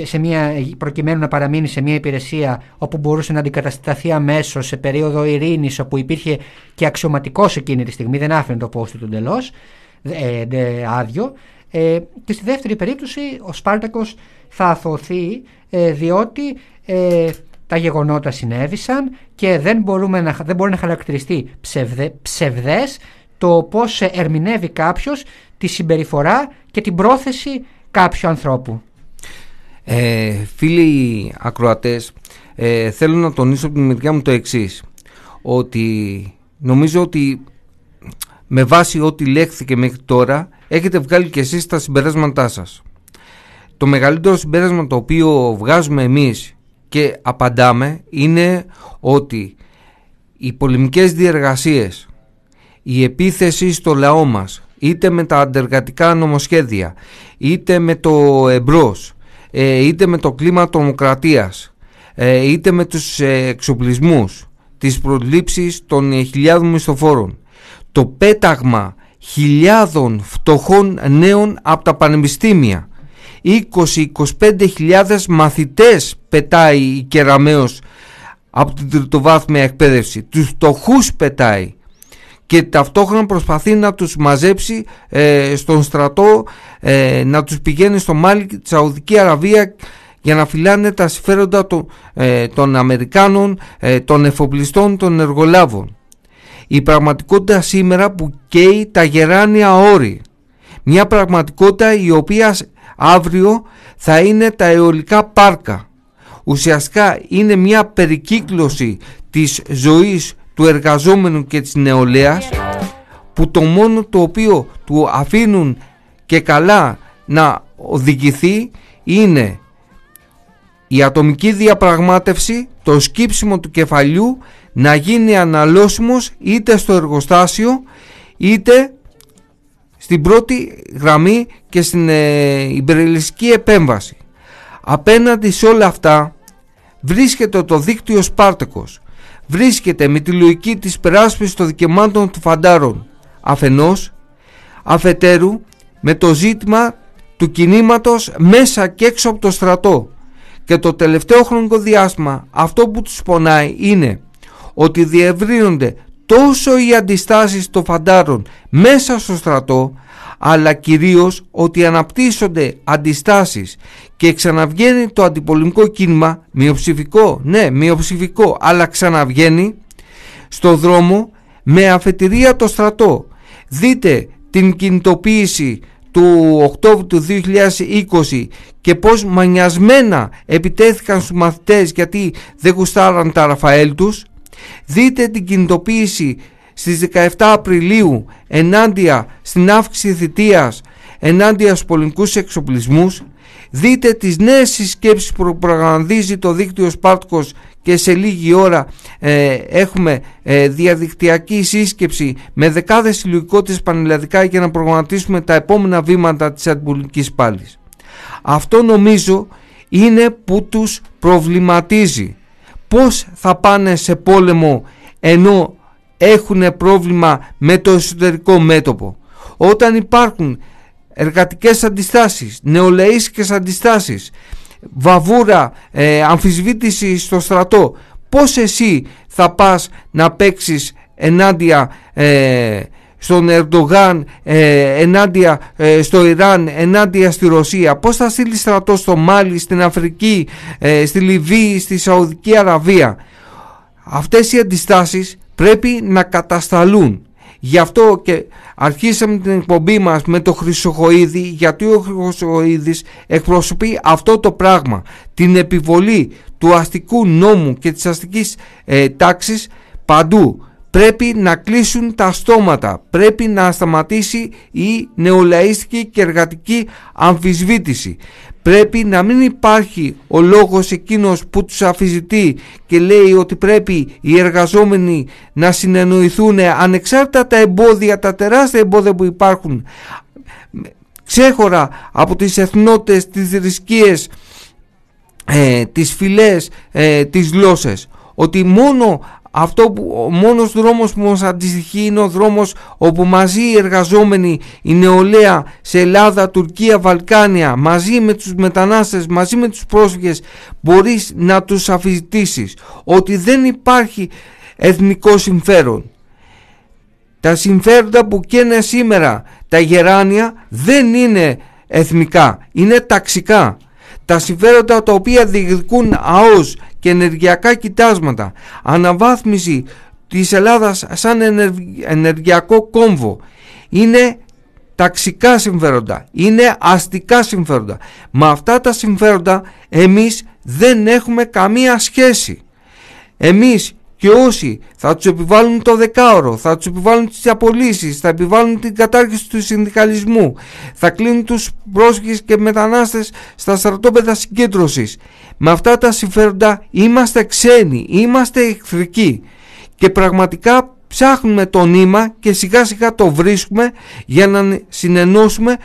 σε μία, προκειμένου να παραμείνει σε μία υπηρεσία όπου μπορούσε να αντικατασταθεί αμέσως σε περίοδο ειρήνης, όπου υπήρχε και αξιωματικός εκείνη τη στιγμή, δεν άφηνε το πόστο του εντελώς ε, άδειο. Ε, και στη δεύτερη περίπτωση ο Σπάρτακος θα αθωθεί ε, διότι ε, τα γεγονότα συνέβησαν και δεν, μπορούμε να, δεν μπορεί να χαρακτηριστεί ψευδε, ψευδές το πώς ερμηνεύει κάποιος τη συμπεριφορά και την πρόθεση κάποιου ανθρώπου. Ε, φίλοι ακροατές, ε, θέλω να τονίσω από την μεριά μου το εξής. Ότι νομίζω ότι με βάση ό,τι λέχθηκε μέχρι τώρα έχετε βγάλει και εσείς τα συμπεράσματά σας. Το μεγαλύτερο συμπέρασμα το οποίο βγάζουμε εμείς και απαντάμε είναι ότι οι πολεμικές διεργασίες, η επίθεση στο λαό μας, είτε με τα αντεργατικά νομοσχέδια, είτε με το εμπρός, ε, είτε με το κλίμα τρομοκρατίας, ε, είτε με τους ε, εξοπλισμούς, τις προλήψεις των χιλιάδων μισθοφόρων, το πέταγμα χιλιάδων φτωχών νέων από τα πανεπιστήμια, 20-25 μαθητές πετάει η Κεραμέως από την τριτοβάθμια εκπαίδευση, τους φτωχούς πετάει και ταυτόχρονα προσπαθεί να τους μαζέψει ε, στον στρατό, ε, να τους πηγαίνει στο Μάλι τη Σαουδική Αραβία για να φυλάνε τα συμφέροντα των, ε, των Αμερικάνων, των εφοπλιστών, των εργολάβων. Η πραγματικότητα σήμερα που καίει τα γεράνια όρη. Μια πραγματικότητα η οποία αύριο θα είναι τα αιωλικά πάρκα. Ουσιαστικά είναι μια περικύκλωση της ζωής του εργαζόμενου και της νεολαίας που το μόνο το οποίο του αφήνουν και καλά να οδηγηθεί είναι η ατομική διαπραγμάτευση, το σκύψιμο του κεφαλιού να γίνει αναλώσιμος είτε στο εργοστάσιο είτε στην πρώτη γραμμή και στην ε, επέμβαση. Απέναντι σε όλα αυτά βρίσκεται το δίκτυο Σπάρτεκος. Βρίσκεται με τη λογική της περάσπισης των δικαιωμάτων του φαντάρων αφενός, αφετέρου με το ζήτημα του κινήματος μέσα και έξω από το στρατό. Και το τελευταίο χρονικό διάστημα αυτό που τους πονάει είναι ότι διευρύνονται τόσο οι αντιστάσεις των φαντάρων μέσα στο στρατό αλλά κυρίως ότι αναπτύσσονται αντιστάσεις και ξαναβγαίνει το αντιπολεμικό κίνημα μειοψηφικό, ναι μειοψηφικό αλλά ξαναβγαίνει στο δρόμο με αφετηρία το στρατό. Δείτε την κινητοποίηση του Οκτώβρου του 2020 και πως μανιασμένα επιτέθηκαν στους μαθητές γιατί δεν γουστάραν τα Ραφαέλ τους. Δείτε την κινητοποίηση στις 17 Απριλίου ενάντια στην αύξηση θητείας ενάντια στους πολιτικούς εξοπλισμούς δείτε τις νέες συσκέψεις που προγραμματίζει το δίκτυο Σπάρτκος και σε λίγη ώρα ε, έχουμε ε, διαδικτυακή σύσκεψη με δεκάδες συλλογικότητες πανελλαδικά για να προγραμματίσουμε τα επόμενα βήματα της αντιπολιτικής πάλης. Αυτό νομίζω είναι που τους προβληματίζει. Πώς θα πάνε σε πόλεμο ενώ έχουν πρόβλημα με το εσωτερικό μέτωπο. Όταν υπάρχουν εργατικές αντιστάσεις, νεολαίσικες αντιστάσεις, βαβούρα, ε, αμφισβήτηση στο στρατό, πώς εσύ θα πας να παίξεις ενάντια ε, στον Ερντογάν, ε, ενάντια ε, στο Ιράν, ενάντια στη Ρωσία, πώς θα στείλει στρατό στο Μάλι, στην Αφρική, στη Λιβύη, στη Σαουδική Αραβία; Αυτές οι αντιστάσεις πρέπει να κατασταλούν. Γι' αυτό και αρχίσαμε την εκπομπή μας με το Χρυσοχοίδη γιατί ο Χρυσοχοίδης εκπροσωπεί αυτό το πράγμα. Την επιβολή του αστικού νόμου και της αστικής ε, τάξης παντού. Πρέπει να κλείσουν τα στόματα, πρέπει να σταματήσει η νεολαίστικη και εργατική αμφισβήτηση. Πρέπει να μην υπάρχει ο λόγος εκείνος που τους αφιζητεί και λέει ότι πρέπει οι εργαζόμενοι να συνεννοηθούν ανεξάρτητα τα εμπόδια, τα τεράστια εμπόδια που υπάρχουν ξέχωρα από τις εθνότητες, τις θρησκείες, ε, τις φυλές, ε, τις γλώσσες. Ότι μόνο αυτό που, ο μόνος δρόμος που μας αντιστοιχεί είναι ο δρόμος όπου μαζί οι εργαζόμενοι, η νεολαία σε Ελλάδα, Τουρκία, Βαλκάνια, μαζί με τους μετανάστες, μαζί με τους πρόσφυγες μπορείς να τους αφισβητήσεις ότι δεν υπάρχει εθνικό συμφέρον. Τα συμφέροντα που καίνε σήμερα τα γεράνια δεν είναι εθνικά, είναι ταξικά. Τα συμφέροντα τα οποία διεκδικούν ΑΟΣ και ενεργειακά κοιτάσματα, αναβάθμιση της Ελλάδας σαν ενεργειακό κόμβο είναι ταξικά συμφέροντα, είναι αστικά συμφέροντα. Με αυτά τα συμφέροντα εμείς δεν έχουμε καμία σχέση. Εμείς και όσοι θα τους επιβάλλουν το δεκάωρο, θα τους επιβάλλουν τις απολύσεις, θα επιβάλλουν την κατάργηση του συνδικαλισμού, θα κλείνουν τους πρόσφυγες και μετανάστες στα στρατόπεδα συγκέντρωσης. Με αυτά τα συμφέροντα είμαστε ξένοι, είμαστε εχθρικοί και πραγματικά ψάχνουμε το νήμα και σιγά σιγά το βρίσκουμε για να συνενώσουμε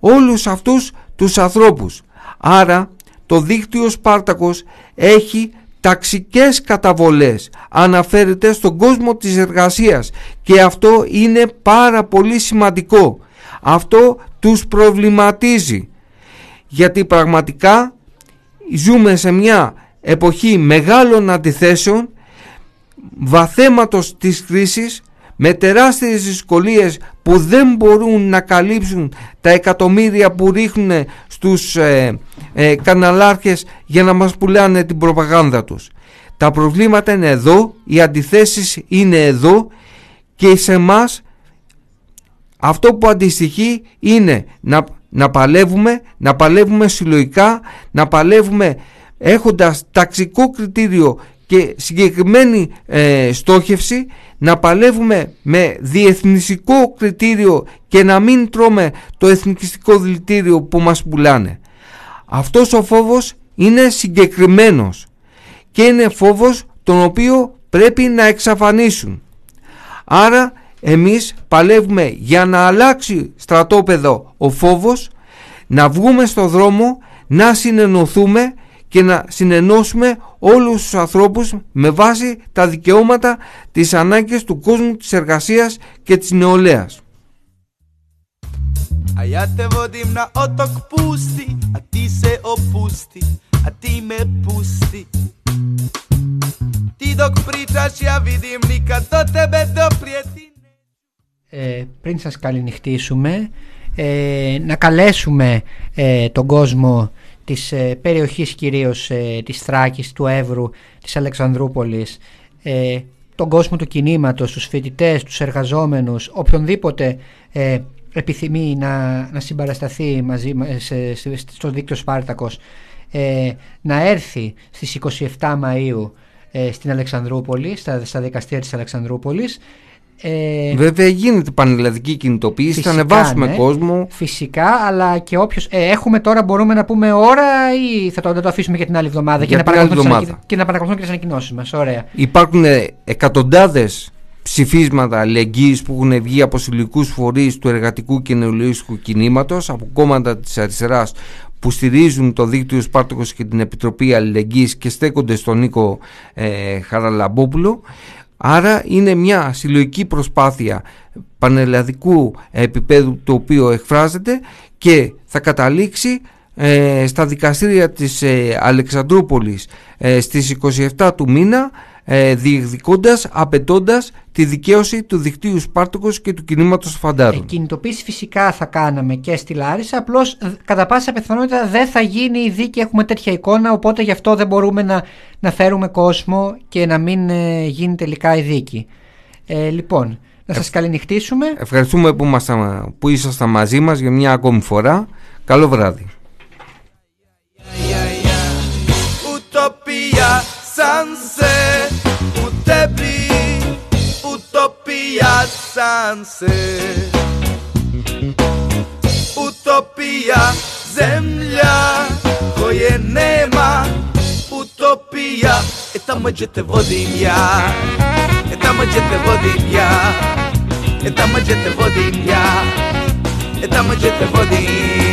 όλους αυτούς τους ανθρώπους. Άρα το δίκτυο Σπάρτακος έχει ταξικές καταβολές αναφέρεται στον κόσμο της εργασίας και αυτό είναι πάρα πολύ σημαντικό. Αυτό τους προβληματίζει γιατί πραγματικά ζούμε σε μια εποχή μεγάλων αντιθέσεων βαθέματος της κρίσης με τεράστιες δυσκολίες που δεν μπορούν να καλύψουν τα εκατομμύρια που ρίχνουν στους ε, ε, καναλάρχες για να μας πουλάνε την προπαγάνδα τους. Τα προβλήματα είναι εδώ, οι αντιθέσεις είναι εδώ και σε μας αυτό που αντιστοιχεί είναι να να παλεύουμε, να παλεύουμε συλλογικά, να παλεύουμε έχοντας ταξικό κριτήριο και συγκεκριμένη ε, στόχευση να παλεύουμε με διεθνιστικό κριτήριο και να μην τρώμε το εθνικιστικό δηλητήριο που μας πουλάνε. Αυτός ο φόβος είναι συγκεκριμένος και είναι φόβος τον οποίο πρέπει να εξαφανίσουν. Άρα εμείς παλεύουμε για να αλλάξει στρατόπεδο ο φόβος, να βγούμε στο δρόμο, να συνενωθούμε και να συνενώσουμε όλους τους ανθρώπους με βάση τα δικαιώματα, τις ανάγκες του κόσμου, της εργασίας και της νεολαίας. Ε, πριν σας καληνυχτήσουμε ε, να καλέσουμε ε, τον κόσμο της ε, περιοχής κυρίως ε, της Θράκης, του Εύρου, της Αλεξανδρούπολης, ε, τον κόσμο του κινήματος, τους φοιτητές, τους εργαζόμενους, οποιονδήποτε ε, επιθυμεί να, να συμπαρασταθεί μαζί, σε, στο δίκτυο Σπάρτακος, ε, να έρθει στις 27 Μαΐου στην Αλεξανδρούπολη, στα, στα δικαστήρια της Αλεξανδρούπολης ε, Βέβαια γίνεται πανελλαδική κινητοποίηση, φυσικά, θα ανεβάσουμε ναι, κόσμο. Φυσικά, αλλά και όποιο. Ε, έχουμε τώρα, μπορούμε να πούμε ώρα ή θα το, το αφήσουμε για την άλλη εβδομάδα για και, να εβδομάδα. και να παρακολουθούμε και τις ανακοινώσεις μας. Ωραία. Υπάρχουν εκατοντάδες ψηφίσματα αλληλεγγύης που έχουν βγει από συλλογικούς φορείς του εργατικού και νεολαίου κινήματος, από κόμματα της αριστεράς που στηρίζουν το δίκτυο Σπάρτοκος και την Επιτροπή Αλληλεγγύης και στέκονται στον Νίκο ε, Χαραλαμπόπουλο Άρα είναι μια συλλογική προσπάθεια πανελλαδικού επίπεδου το οποίο εκφράζεται και θα καταλήξει ε, στα δικαστήρια της ε, Αλεξανδρούπολης ε, στις 27 του μήνα ε, διεκδικώντας, απαιτώντας τη δικαίωση του δικτύου Σπάρτοκος και του κινήματος Φαντάρων. Ε, κινητοποίηση φυσικά θα κάναμε και στη Λάρισα, απλώς κατά πάσα πιθανότητα δεν θα γίνει η δίκη, έχουμε τέτοια εικόνα, οπότε γι' αυτό δεν μπορούμε να, να φέρουμε κόσμο και να μην ε, γίνει τελικά η δίκη. Ε, λοιπόν, να σας καληνυχτήσουμε. Ευχαριστούμε που, που ήσασταν μαζί μας για μια ακόμη φορά. Καλό βράδυ. sunset Utopia sunset Utopia zemlja koje nema. Utopija E tamo gdje te vodim ja. E tamo gdje te vodim ja. E tamo gdje te vodim ja. E tamo gdje te vodim